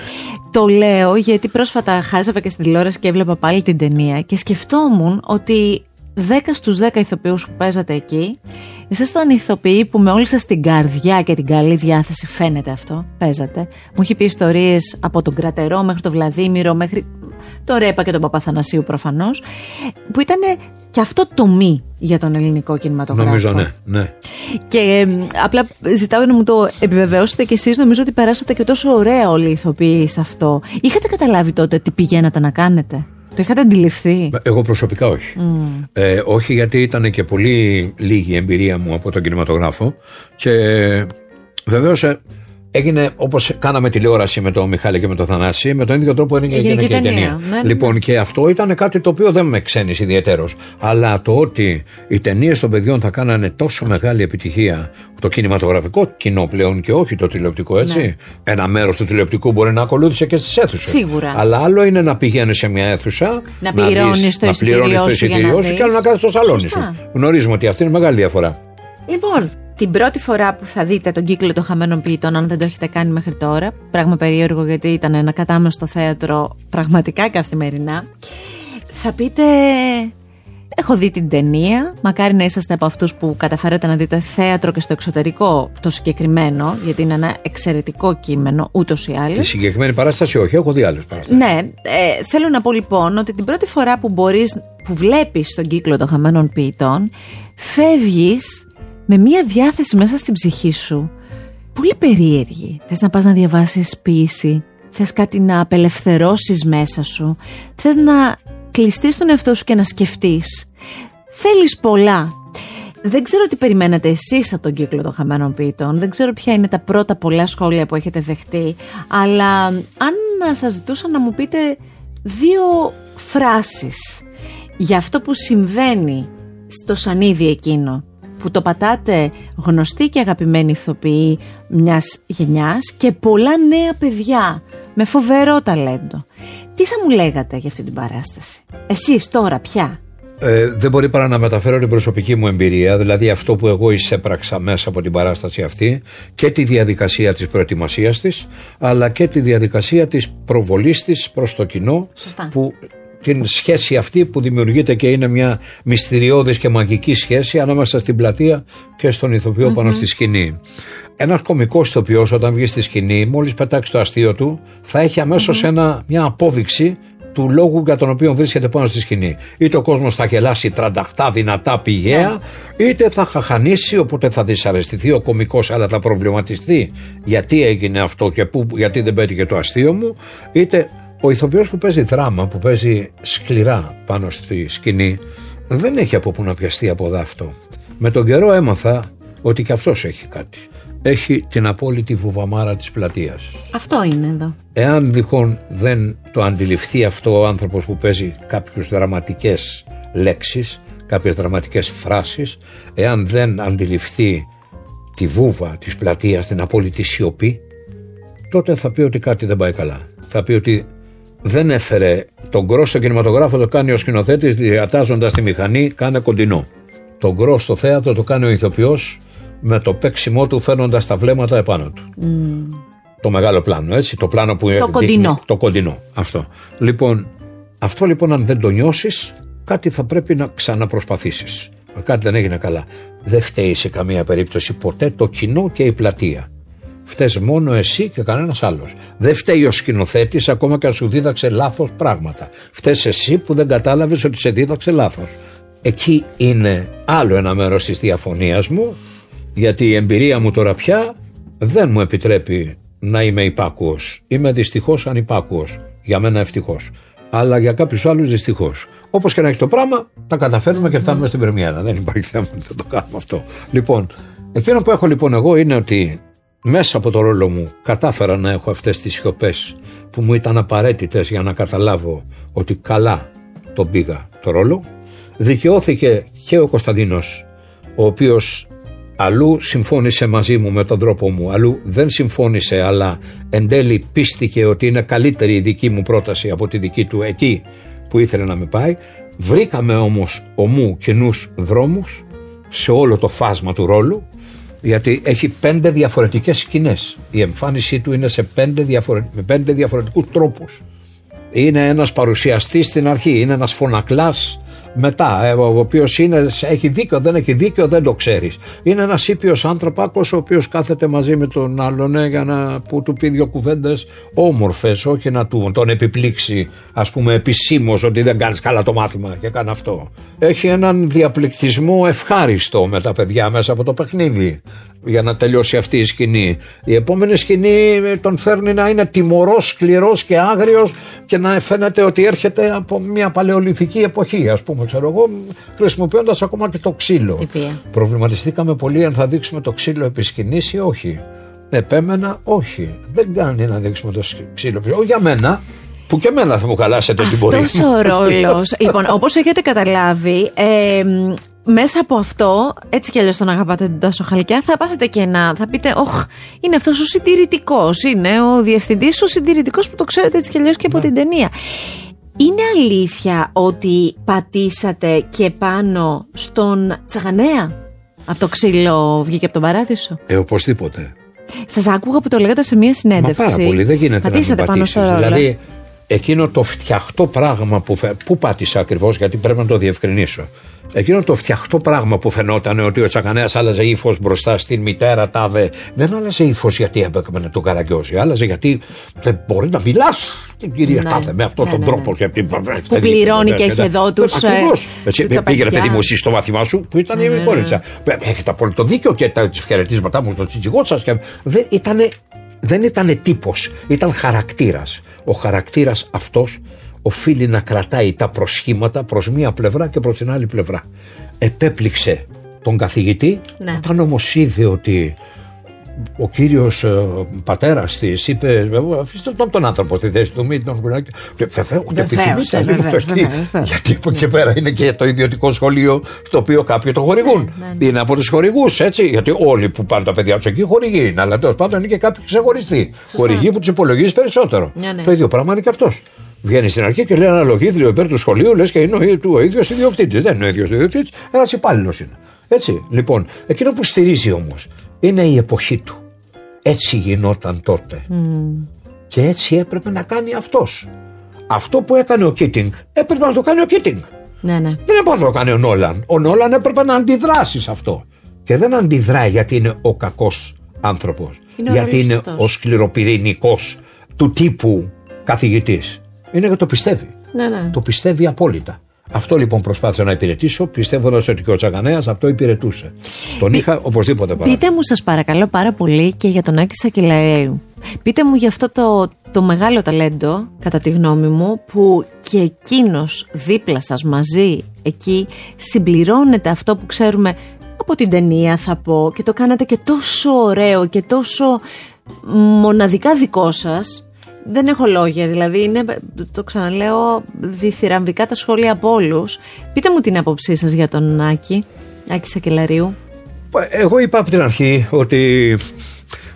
Το λέω γιατί πρόσφατα χάζευα και στην τηλεόραση και έβλεπα πάλι την ταινία και σκεφτόμουν ότι 10 στους 10 ηθοποιούς που παίζατε εκεί ήσασταν ηθοποιοί που με όλη σας την καρδιά και την καλή διάθεση φαίνεται αυτό, παίζατε. Μου έχει πει ιστορίες από τον Κρατερό μέχρι τον Βλαδίμηρο μέχρι το Ρέπα και τον Παπαθανασίου προφανώς, που ήταν και αυτό το μη για τον ελληνικό κινηματογράφο. Νομίζω, ναι. ναι. Και απλά ζητάω να μου το επιβεβαιώσετε κι εσείς. Νομίζω ότι περάσατε και τόσο ωραία όλοι οι ηθοποιοί σε αυτό. Είχατε καταλάβει τότε τι πηγαίνατε να κάνετε; Το είχατε αντιληφθεί; Εγώ προσωπικά όχι. Ε, όχι γιατί ήταν και πολύ λίγη η εμπειρία μου από τον κινηματογράφο και βεβαίως ε, Έγινε όπως κάναμε τηλεόραση με τον Μιχάλη και με τον Θανάση, με τον ίδιο τρόπο έγινε, έγινε και η ταινία. Ναι, ναι, λοιπόν, και αυτό ήταν κάτι το οποίο δεν με ξένησε ιδιαίτερος. Αλλά το ότι οι ταινίες των παιδιών θα κάνανε τόσο μεγάλη επιτυχία, το κινηματογραφικό κοινό πλέον και όχι το τηλεοπτικό, έτσι. Ναι. Ένα μέρος του τηλεοπτικού μπορεί να ακολούθησε και στις αίθουσες. Σίγουρα. Αλλά άλλο είναι να πηγαίνεις σε μια αίθουσα, να πληρώνεις το εισιτήριό σου και άλλο να κάθεσαι στο σαλόνι σου. Γνωρίζουμε ότι αυτή είναι μεγάλη διαφορά. Λοιπόν, την πρώτη φορά που θα δείτε τον κύκλο των χαμένων ποιητών, αν δεν το έχετε κάνει μέχρι τώρα, πράγμα περίεργο γιατί ήταν ένα κατάμεστο θέατρο πραγματικά καθημερινά, θα πείτε. Έχω δει την ταινία. Μακάρι να είσαστε από αυτούς που καταφέρατε να δείτε θέατρο και στο εξωτερικό το συγκεκριμένο, γιατί είναι ένα εξαιρετικό κείμενο, ούτως ή άλλως. Τη συγκεκριμένη παράσταση, όχι, έχω δει άλλες παραστάσεις. Ναι. Ε, θέλω να πω λοιπόν ότι την πρώτη φορά που μπορείς, που βλέπεις τον κύκλο των χαμένων ποιητών, φεύγεις με μία διάθεση μέσα στην ψυχή σου πολύ περίεργη. Θες να πας να διαβάσεις ποίηση, θες κάτι να απελευθερώσεις μέσα σου, θες να κλειστείς τον εαυτό σου και να σκεφτείς. Θέλεις πολλά. Δεν ξέρω τι περιμένετε εσείς από τον κύκλο των χαμένων ποιητών, δεν ξέρω ποια είναι τα πρώτα πολλά σχόλια που έχετε δεχτεί, αλλά αν σας ζητούσα να μου πείτε δύο φράσεις για αυτό που συμβαίνει στο σανίδι εκείνο που το πατάτε γνωστοί και αγαπημένοι ηθοποιοί μιας γενιάς και πολλά νέα παιδιά με φοβερό ταλέντο. Τι θα μου λέγατε για αυτή την παράσταση, εσείς τώρα πια; Ε, δεν μπορεί παρά να μεταφέρω την προσωπική μου εμπειρία, δηλαδή αυτό που εγώ εισέπραξα μέσα από την παράσταση αυτή και τη διαδικασία της προετοιμασίας της, αλλά και τη διαδικασία της προβολής της προς το κοινό Σωστά. που την σχέση αυτή που δημιουργείται και είναι μια μυστηριώδης και μαγική σχέση ανάμεσα στην πλατεία και στον ηθοποιό πάνω στη σκηνή. Ένας κωμικός ηθοποιός όταν βγει στη σκηνή, μόλις πετάξει το αστείο του, θα έχει αμέσως ένα, μια απόδειξη του λόγου για τον οποίο βρίσκεται πάνω στη σκηνή. Είτε ο κόσμος θα γελάσει τρανταχτά, δυνατά, πηγαία, είτε θα χαχανίσει, οπότε θα δυσαρεστηθεί ο κωμικός, αλλά θα προβληματιστεί γιατί έγινε αυτό και που, γιατί δεν πέτυχε το αστείο μου, είτε ο ηθοποιός που παίζει δράμα, που παίζει σκληρά πάνω στη σκηνή, δεν έχει από πού να πιαστεί από δάφτο. Με τον καιρό έμαθα ότι και αυτός έχει κάτι. Έχει την απόλυτη βουβαμάρα της πλατείας. Αυτό είναι εδώ. Εάν λοιπόν δεν το αντιληφθεί αυτό ο άνθρωπος που παίζει κάποιους δραματικές λέξεις, κάποιες δραματικές φράσεις, εάν δεν αντιληφθεί τη βούβα της πλατείας, την απόλυτη σιωπή, τότε θα πει ότι κάτι δεν πάει καλά. Θα πει ότι δεν έφερε τον γκρός στο κινηματογράφο, το κάνει ο σκηνοθέτης διατάζοντας τη μηχανή, κάνε κοντινό. Τον γκρός στο θέατρο το κάνει ο ηθοποιός με το παίξιμό του φέρνοντας τα βλέμματα επάνω του. Το μεγάλο πλάνο, έτσι. Το πλάνο που Το κοντινό. Το κοντινό. Αυτό. Λοιπόν, αυτό λοιπόν, αν δεν το νιώσεις, κάτι θα πρέπει να ξαναπροσπαθήσεις. Κάτι δεν έγινε καλά. Δεν φταίει σε καμία περίπτωση ποτέ το κοινό και η πλατεία. Φταίει μόνο εσύ και κανένας άλλος. Δεν φταίει ο σκηνοθέτης ακόμα και αν σου δίδαξε λάθος πράγματα. Φταίει εσύ που δεν κατάλαβες ότι σε δίδαξε λάθος. Εκεί είναι άλλο ένα μέρος της διαφωνίας μου, γιατί η εμπειρία μου τώρα πια δεν μου επιτρέπει να είμαι υπάκουος. Είμαι δυστυχώς ανυπάκουος. Για μένα ευτυχώς. Αλλά για κάποιους άλλους δυστυχώς. Όπως και να έχει το πράγμα, τα καταφέρνουμε και φτάνουμε στην Πρεμιέρα. Δεν υπάρχει θέμα να το κάνουμε αυτό. Λοιπόν, εκείνο που έχω λοιπόν εγώ είναι ότι μέσα από το ρόλο μου κατάφερα να έχω αυτές τις σιωπές που μου ήταν απαραίτητες για να καταλάβω ότι καλά τον πήγα το ρόλο. Δικαιώθηκε και ο Κωνσταντίνος, ο οποίος αλλού συμφώνησε μαζί μου με τον τρόπο μου, αλλού δεν συμφώνησε αλλά εν τέλει πίστηκε ότι είναι καλύτερη η δική μου πρόταση από τη δική του εκεί που ήθελε να με πάει. Βρήκαμε όμως ομού κοινού δρόμους σε όλο το φάσμα του ρόλου γιατί έχει πέντε διαφορετικές σκηνές. Η εμφάνισή του είναι σε πέντε, διαφορε... με πέντε διαφορετικούς τρόπους. Είναι ένας παρουσιαστής στην αρχή, είναι ένας φωνακλάς μετά, ε, ο οποίος έχει δίκιο, δεν έχει δίκιο, δεν το ξέρεις. Είναι ένας ήπιος άνθρωπακο, ο οποίος κάθεται μαζί με τον άλλον ε, για να που του πει δύο κουβέντες όμορφες, όχι να του, τον επιπλήξει, ας πούμε, επισήμως ότι δεν κάνεις καλά το μάθημα και κάνει αυτό. Έχει έναν διαπληκτισμό ευχάριστο με τα παιδιά μέσα από το παιχνίδι για να τελειώσει αυτή η σκηνή. Η επόμενη σκηνή ε, τον φέρνει να είναι τιμωρός, σκληρός και άγριος και να φαίνεται ότι έρχεται από μια παλαιολιθική εποχή ας πούμε ξέρω εγώ χρησιμοποιώντας ακόμα και το ξύλο. Προβληματιστήκαμε πολύ αν θα δείξουμε το ξύλο επί σκηνής ή όχι. Επέμενα όχι. Δεν κάνει να δείξουμε το ξύλο. Όχι για μένα, που και εμένα θα μου καλάσετε την πορεία. Αυτός ο ρόλος, λοιπόν, όπως έχετε καταλάβει, ε, μέσα από αυτό, έτσι κι αλλιώς τον αγαπάτε τον Τάσο Χαλκιά, θα πάθετε και να. Θα πείτε, Ωχ, είναι αυτός ο συντηρητικός. Είναι ο διευθυντής ο συντηρητικός που το ξέρετε έτσι κι αλλιώς και από Ναι. την ταινία. Είναι αλήθεια ότι πατήσατε και πάνω στον Τσαγανέα; Από το ξύλο βγήκε από τον παράδεισο; Ε, οπωσδήποτε. Σας άκουγα που το λέγατε σε μία Μα συνέντευξη. πάρα πολύ, δεν γίνεται Πατήσατε να μην πάνω στο πατήσεις. ρόλο. Δηλαδή, εκείνο το φτιαχτό πράγμα που. Φε... Πού πάτησα ακριβώς, γιατί πρέπει να το διευκρινίσω. Εκείνο το φτιαχτό πράγμα που φαινόταν ότι ο Τσακανέας άλλαζε ύφος μπροστά στην μητέρα τάδε. Δεν άλλαζε ύφος γιατί έπαιξε τον Καραγκιόζη. Άλλαζε γιατί δεν μπορεί να μιλάς την κυρία Ναι. τάδε με αυτόν Ναι, τον ναι, τρόπο. ναι. Και... Που πληρώνει και έχει εδώ τους, ε, Ακριβώς. τους Πήγαινε, παιδιά. παιδί μου, εσύ στο μάθημά σου που ήταν η κόριτσα. Έχετε απόλυτο δίκιο και τα χαιρετίσματά μου στο τσιτζιγό σας. Δεν ήταν δεν ήταν τύπος, ήταν χαρακτήρας. Ο χαρακτήρας αυτός οφείλει να κρατάει τα προσχήματα προς μία πλευρά και προς την άλλη πλευρά. Επέπληξε τον καθηγητή, Ναι. όταν όμως είδε ότι ο κύριος ε, πατέρας της είπε «Ε, αφήστε τον, τον άνθρωπο στη θέση του μην τον κουράκι βεβαίω και Βεβαίως, επιθυμείτε ε, λίγο βεβαίως, αυτή. βεβαίως, βεβαίως. γιατί από εκεί και πέρα είναι και το ιδιωτικό σχολείο στο οποίο κάποιοι το χορηγούν ναι, είναι από τους χορηγούς έτσι γιατί όλοι που πάνε τα παιδιά τους εκεί χορηγοί είναι αλλά τέλος πάντων είναι και κάποιοι ξεχωριστοί χορηγοί που τους υπολογίζεις περισσότερο Ναι, ναι. το ίδιο πράγμα είναι και αυτός Βγαίνει στην αρχή και λέει ένα λογίδριο υπέρ του σχολείου, λες και είναι ο, ο ίδιος ιδιοκτήτης. Δεν είναι ο ίδιος ιδιοκτήτης, ένας υπάλληλος είναι. Έτσι. Λοιπόν, εκείνο που στηρίζει όμως είναι η εποχή του. Έτσι γινόταν τότε. Και έτσι έπρεπε να κάνει αυτός. Αυτό που έκανε ο Κίτινγκ έπρεπε να το κάνει ο Κίτινγκ. Ναι, ναι. Δεν έπρεπε να το κάνει ο Νόλαν. Ο Νόλαν έπρεπε να αντιδράσει σε αυτό. Και δεν αντιδράει γιατί είναι ο κακός άνθρωπος. Γιατί είναι ο σκληροπυρηνικός του τύπου καθηγητής. Είναι γιατί το πιστεύει. Ναι, ναι. Το πιστεύει απόλυτα. Αυτό λοιπόν προσπάθησα να υπηρετήσω, πιστεύοντας ότι και ο Τσαγανέας αυτό υπηρετούσε. Τον είχα οπωσδήποτε παρά. Πείτε μου, σας παρακαλώ πάρα πολύ και για τον Άκη Σακελαέου. Πείτε μου για αυτό το, το μεγάλο ταλέντο, κατά τη γνώμη μου, που και εκείνος δίπλα σας μαζί εκεί συμπληρώνεται αυτό που ξέρουμε από την ταινία, θα πω, και το κάνατε και τόσο ωραίο και τόσο μοναδικά δικό σας δεν έχω λόγια, δηλαδή είναι, το ξαναλέω, διθυραμβικά τα σχόλια από όλους. Πείτε μου την άποψή σας για τον Άκη, Άκη Σακελαρίου. Εγώ είπα από την αρχή ότι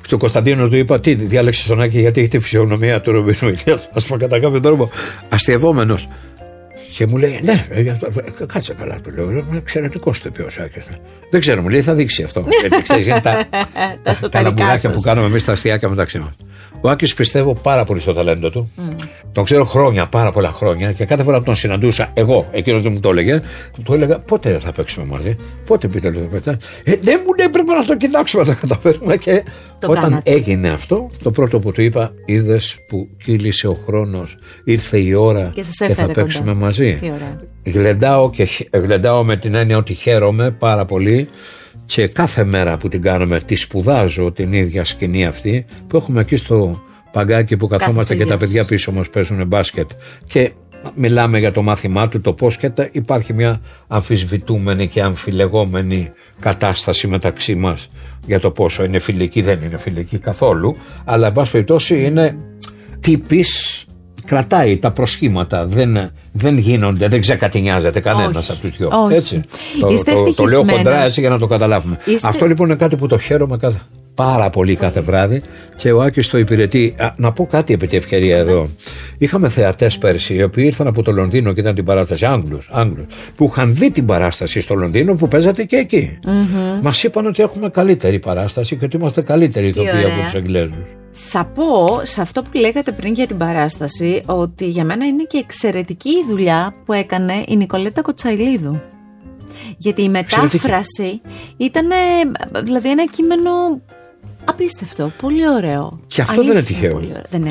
στον Κωνσταντίνο του είπα τι διάλεξες τον Άκη γιατί έχει τη φυσιογνωμία του Ρομπίνου Ηλίας ας πούμε κατά κάποιο τρόπο αστειευόμενος και μου λέει, Ναι, ε, ε, κάτσε καλά, του λέω. Εξαιρετικό το πει ο Σάκη. Δεν ξέρω, μου λέει, θα δείξει αυτό. Γιατί ξέρεις, είναι τα, τα που κάνουμε εμείς τα αστείακια μεταξύ μας. Ο Άκης πιστεύω πάρα πολύ στο ταλέντο του. Mm. Τον ξέρω χρόνια, πάρα πολλά χρόνια και κάθε φορά που τον συναντούσα, εγώ, εκείνος που μου το έλεγε, του έλεγα πότε θα παίξουμε μαζί, πότε πείτε το μετά. Ε, δεν μου λέει πρέπει να το κοιτάξουμε να τα καταφέρουμε. Και το όταν κάνατε. έγινε αυτό, το πρώτο που του είπα, είδες που κύλησε ο χρόνος, ήρθε η ώρα και, και θα παίξουμε κοντά. μαζί. Γλεντάω, και, γλεντάω με την έννοια ότι χαίρομαι πάρα πολύ και κάθε μέρα που την κάνουμε τη σπουδάζω την ίδια σκηνή αυτή που έχουμε εκεί στο παγκάκι που καθόμαστε και τα παιδιά πίσω μας παίζουν μπάσκετ και μιλάμε για το μάθημά του, το πώς και τα, υπάρχει μια αμφισβητούμενη και αμφιλεγόμενη κατάσταση μεταξύ μας για το πόσο είναι φιλική, δεν είναι φιλική καθόλου, αλλά εν πάση περιπτώσει είναι τύπης κρατάει τα προσχήματα. Δεν, δεν γίνονται, δεν ξεκατηνιάζεται κανένας από τους δυο. Έτσι. Το, το, το, λέω κοντρά έτσι για να το καταλάβουμε. Αυτό λοιπόν είναι κάτι που το χαίρομαι κάθε, πάρα πολύ κάθε βράδυ και ο Άκης το υπηρετεί. να πω κάτι επί τη ευκαιρία εδώ. Είχαμε θεατές πέρσι οι οποίοι ήρθαν από το Λονδίνο και ήταν την παράσταση Άγγλους, Άγγλους που είχαν δει την παράσταση στο Λονδίνο που παίζατε και εκεί. Mm-hmm. Μας είπαν ότι έχουμε καλύτερη παράσταση και ότι είμαστε καλύτεροι ηθοποιοί από τους Εγγλέζους. Θα πω σε αυτό που λέγατε πριν για την παράσταση ότι για μένα είναι και εξαιρετική η δουλειά που έκανε η Νικολέτα Κοτσαϊλίδου. Γιατί η μετάφραση ήταν δηλαδή ένα κείμενο απίστευτο, πολύ ωραίο. Και αυτό δεν είναι τυχαίο.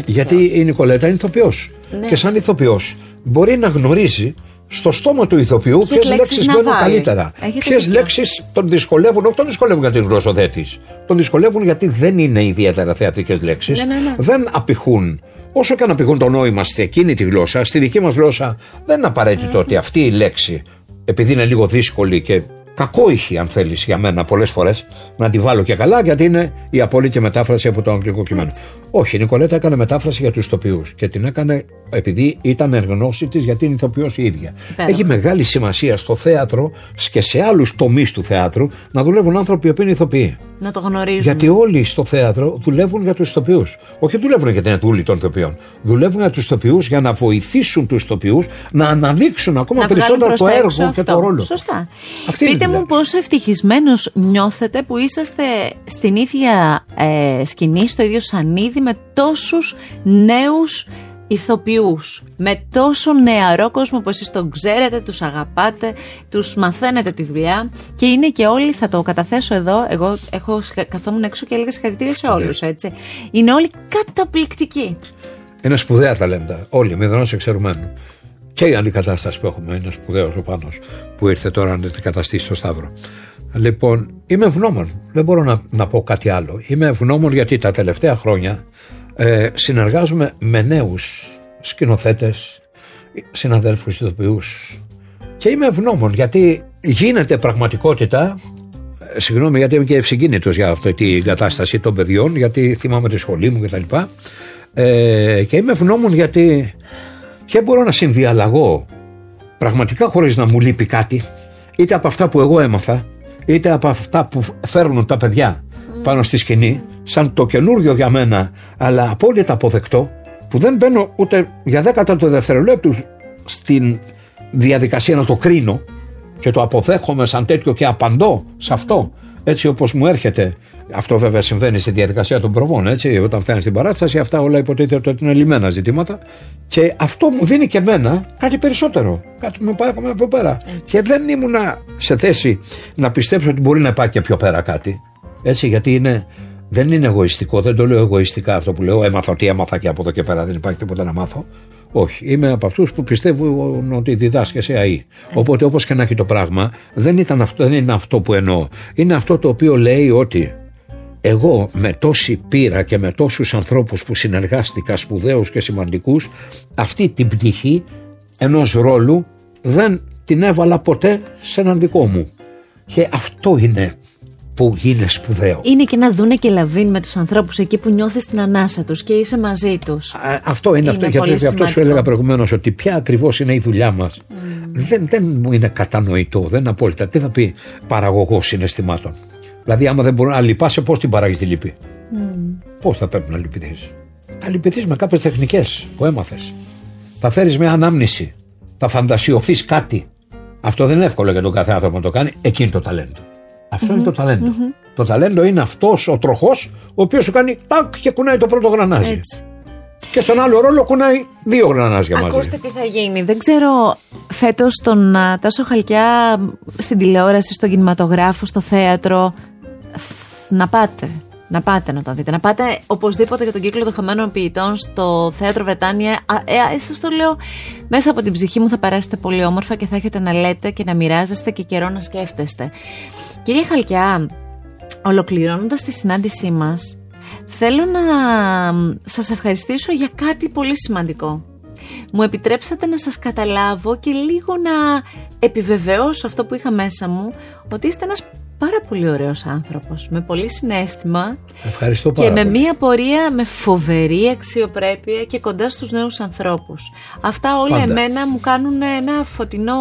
Γιατί η Νικολέτα είναι ηθοποιός. Ναι. Και σαν ηθοποιός μπορεί να γνωρίζει στο στόμα του ηθοποιού ποιες λέξεις μπαίνουν καλύτερα. Ποιες λέξεις τον δυσκολεύουν, όχι τον δυσκολεύουν γιατί είναι γλωσσοδέτης. Τον δυσκολεύουν γιατί δεν είναι ιδιαίτερα θεατρικές λέξεις. Ναι, ναι, ναι. Δεν απηχούν. Όσο και αν απηχούν το νόημα στη εκείνη τη γλώσσα, στη δική μας γλώσσα δεν είναι απαραίτητο ότι αυτή η λέξη, επειδή είναι λίγο δύσκολη και κακόηχη, αν θέλεις, για μένα πολλές φορές, να τη βάλω και καλά, γιατί είναι η απόλυτη μετάφραση από το αγγλικό κείμενο. Όχι, η Νικολέτα έκανε μετάφραση για τους ηθοποιού και την έκανε επειδή ήταν εργνώση της γιατί είναι ηθοποιός η ίδια. Έχει μεγάλη σημασία στο θέατρο και σε άλλους τομείς του θέατρου να δουλεύουν άνθρωποι που είναι ηθοποιοί. Να το γνωρίζουν. Γιατί όλοι στο θέατρο δουλεύουν για τους ηθοποιούς. Όχι δουλεύουν για την ετούλη των ηθοποιών. Δουλεύουν για τους ηθοποιούς για να βοηθήσουν τους ηθοποιούς να αναδείξουν ακόμα να περισσότερο το έργο αυτό. και το ρόλο. Σωστά. Αυτή Πείτε μου πόσο ευτυχισμένος νιώθετε που είσαστε στην ίδια ε, σκηνή, στο ίδιο σανίδι με τόσους νέους ηθοποιούς με τόσο νεαρό κόσμο που εσείς τον ξέρετε, τους αγαπάτε, τους μαθαίνετε τη δουλειά και είναι και όλοι, θα το καταθέσω εδώ, εγώ έχω, καθόμουν έξω και έλεγα συγχαρητήρια σε όλους, έτσι. Είναι όλοι καταπληκτικοί. Είναι σπουδαία ταλέντα, όλοι, μηδενός εξαιρουμένου. Και η αντικατάσταση που έχουμε είναι σπουδαίος ο Πάνος που ήρθε τώρα να αντικαταστήσει στο Σταύρο. Λοιπόν, είμαι ευγνώμων. Δεν μπορώ να, να πω κάτι άλλο. Είμαι ευγνώμων γιατί τα τελευταία χρόνια ε, συνεργάζομαι με νέους σκηνοθέτες, συναδέλφους ηθοποιούς και είμαι ευγνώμων γιατί γίνεται πραγματικότητα. Ε, συγγνώμη γιατί είμαι και ευσυγκίνητος για αυτή την κατάσταση των παιδιών γιατί θυμάμαι τη σχολή μου κτλ. Ε, και είμαι ευγνώμων γιατί και μπορώ να συνδιαλλαγώ πραγματικά χωρίς να μου λείπει κάτι είτε από αυτά που εγώ έμαθα είτε από αυτά που φέρνουν τα παιδιά πάνω στη σκηνή σαν το καινούριο για μένα αλλά απόλυτα αποδεκτό που δεν μπαίνω ούτε για δέκατα το δευτερολέπτου στην διαδικασία να το κρίνω και το αποδέχομαι σαν τέτοιο και απαντώ σε αυτό έτσι όπως μου έρχεται αυτό βέβαια συμβαίνει στη διαδικασία των προβών, έτσι. Όταν φτάνει στην παράσταση, αυτά όλα υποτίθεται ότι είναι λιμένα ζητήματα. Και αυτό μου δίνει και εμένα κάτι περισσότερο. Κάτι με πάει ακόμα πιο πέρα. Και δεν ήμουν σε θέση να πιστέψω ότι μπορεί να πάει και πιο πέρα κάτι. Έτσι, γιατί είναι, δεν είναι εγωιστικό, δεν το λέω εγωιστικά αυτό που λέω. Έμαθα ότι έμαθα και από εδώ και πέρα δεν υπάρχει τίποτα να μάθω. Όχι. Είμαι από αυτούς που πιστεύουν ότι διδάσκεσαι ΑΕ. Οπότε όπως και να έχει το πράγμα, δεν, ήταν αυτό, δεν είναι αυτό που εννοώ. Είναι αυτό το οποίο λέει ότι εγώ με τόση πείρα και με τόσους ανθρώπους που συνεργάστηκα σπουδαίους και σημαντικούς αυτή την πτυχή ενός ρόλου δεν την έβαλα ποτέ σε έναν δικό μου και αυτό είναι που είναι σπουδαίο. Είναι και να δούνε και λαβίν με τους ανθρώπους εκεί που νιώθεις την ανάσα τους και είσαι μαζί τους. αυτό είναι, αυτό, γιατί αυτό σου έλεγα προηγουμένως ότι ποια ακριβώς είναι η δουλειά μας. Mm. Δεν, δεν μου είναι κατανοητό, δεν είναι απόλυτα. Τι θα πει παραγωγός συναισθημάτων; Δηλαδή, άμα δεν μπορεί να λυπάσαι, πώς την παράγεις τη λύπη. Mm. Πώς θα πρέπει να λυπηθείς; Θα λυπηθείς με κάποιες τεχνικές που έμαθες. Θα φέρεις μια ανάμνηση. Θα φαντασιωθείς κάτι. Αυτό δεν είναι εύκολο για τον κάθε άνθρωπο να το κάνει. Εκείνη το ταλέντο. Αυτό είναι το ταλεντο Το ταλέντο είναι αυτός ο τροχός ο οποίος σου κάνει τάκ και κουνάει το πρώτο γρανάζι. Έτσι. Και στον άλλο ρόλο κουνάει δύο γρανάζια μαζί. Ακούστε τι θα γίνει. Δεν ξέρω φέτος τον Τάσο Χαλκιά στην τηλεόραση, στον κινηματογράφο, στο θέατρο να πάτε. Να πάτε να το δείτε. Να πάτε οπωσδήποτε για τον κύκλο των χαμένων ποιητών στο θέατρο Βρετάνια. Ε, ε, Σα το λέω μέσα από την ψυχή μου θα περάσετε πολύ όμορφα και θα έχετε να λέτε και να μοιράζεστε και καιρό να σκέφτεστε. Κύριε Χαλκιά, ολοκληρώνοντας τη συνάντησή μας, θέλω να σας ευχαριστήσω για κάτι πολύ σημαντικό. Μου επιτρέψατε να σας καταλάβω και λίγο να επιβεβαιώσω αυτό που είχα μέσα μου, ότι είστε ένας πάρα πολύ ωραίος άνθρωπος, με πολύ συνέστημα Ευχαριστώ πάρα και με μία πορεία με φοβερή αξιοπρέπεια και κοντά στους νέους ανθρώπους. Αυτά όλα εμένα μου κάνουν ένα φωτεινό,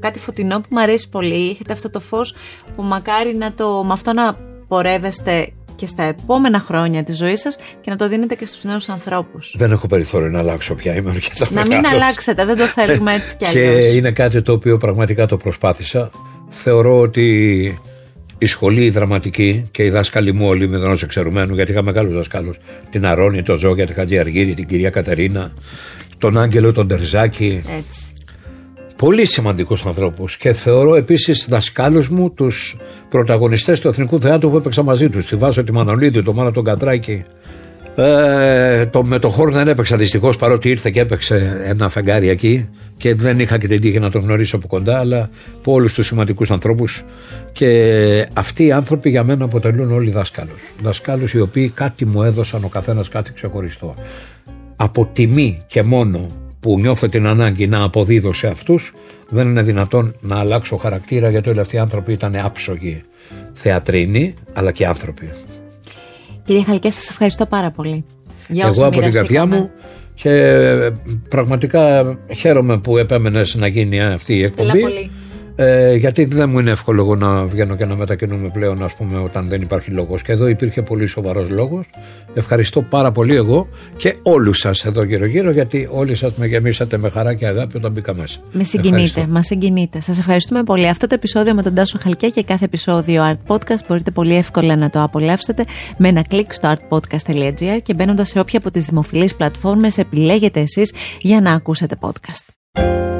κάτι φωτεινό που μου αρέσει πολύ. Έχετε αυτό το φως που μακάρι να το, με αυτό να πορεύεστε και στα επόμενα χρόνια της ζωής σας και να το δίνετε και στους νέους ανθρώπους. Δεν έχω περιθώριο να αλλάξω πια. Είμαι αρκετά Να μην αλλάξετε, δεν το θέλουμε έτσι κι αλλιώς. Και είναι κάτι το οποίο πραγματικά το προσπάθησα. Θεωρώ ότι η σχολή η δραματική και οι δάσκαλοι μου όλοι με εξαιρουμένου, γιατί είχα μεγάλους δασκάλους. Την Αρώνη, τον Ζώγια, την Χατζιαργύρη, την κυρία Κατερίνα, τον Άγγελο, τον Τερζάκη. Έτσι. Πολύ σημαντικούς ανθρώπους. Και θεωρώ επίσης δασκάλους μου τους πρωταγωνιστές του Εθνικού Θεάτρου που έπαιξα μαζί τους. Τη Βάσο, τη Μανολίδη, τον Μάνα τον Κατράκη. Ε, το, με το χώρο δεν έπαιξα δυστυχώς παρότι ήρθε και έπαιξε ένα φεγγάρι εκεί και δεν είχα και την τύχη να τον γνωρίσω από κοντά, αλλά από όλους τους σημαντικούς ανθρώπους. Και αυτοί οι άνθρωποι για μένα αποτελούν όλοι δάσκαλους. Δασκάλου οι οποίοι κάτι μου έδωσαν ο καθένας κάτι ξεχωριστό. Από τιμή και μόνο που νιώθω την ανάγκη να αποδίδω σε αυτούς, δεν είναι δυνατόν να αλλάξω χαρακτήρα γιατί όλοι αυτοί οι άνθρωποι ήταν άψογοι θεατρίνοι αλλά και άνθρωποι. Κύριε Χαλκέ, σας ευχαριστώ πάρα πολύ. Για Εγώ από την καρδιά μου και πραγματικά χαίρομαι που επέμενες να γίνει αυτή η εκπομπή. Πολύ. Ε, γιατί δεν μου είναι εύκολο εγώ να βγαίνω και να μετακινούμε πλέον, ας πούμε, όταν δεν υπάρχει λόγος. Και εδώ υπήρχε πολύ σοβαρός λόγος. Ευχαριστώ πάρα πολύ εγώ και όλους σας εδώ γύρω-γύρω, γιατί όλοι σας με γεμίσατε με χαρά και αγάπη όταν μπήκα μέσα. Με συγκινείτε, μας συγκινείτε. Σας ευχαριστούμε πολύ. Αυτό το επεισόδιο με τον Τάσο Χαλκιά και κάθε επεισόδιο Art Podcast μπορείτε πολύ εύκολα να το απολαύσετε με ένα κλικ στο artpodcast.gr και μπαίνοντας σε όποια από τις δημοφιλείς πλατφόρμες επιλέγετε εσείς για να ακούσετε podcast.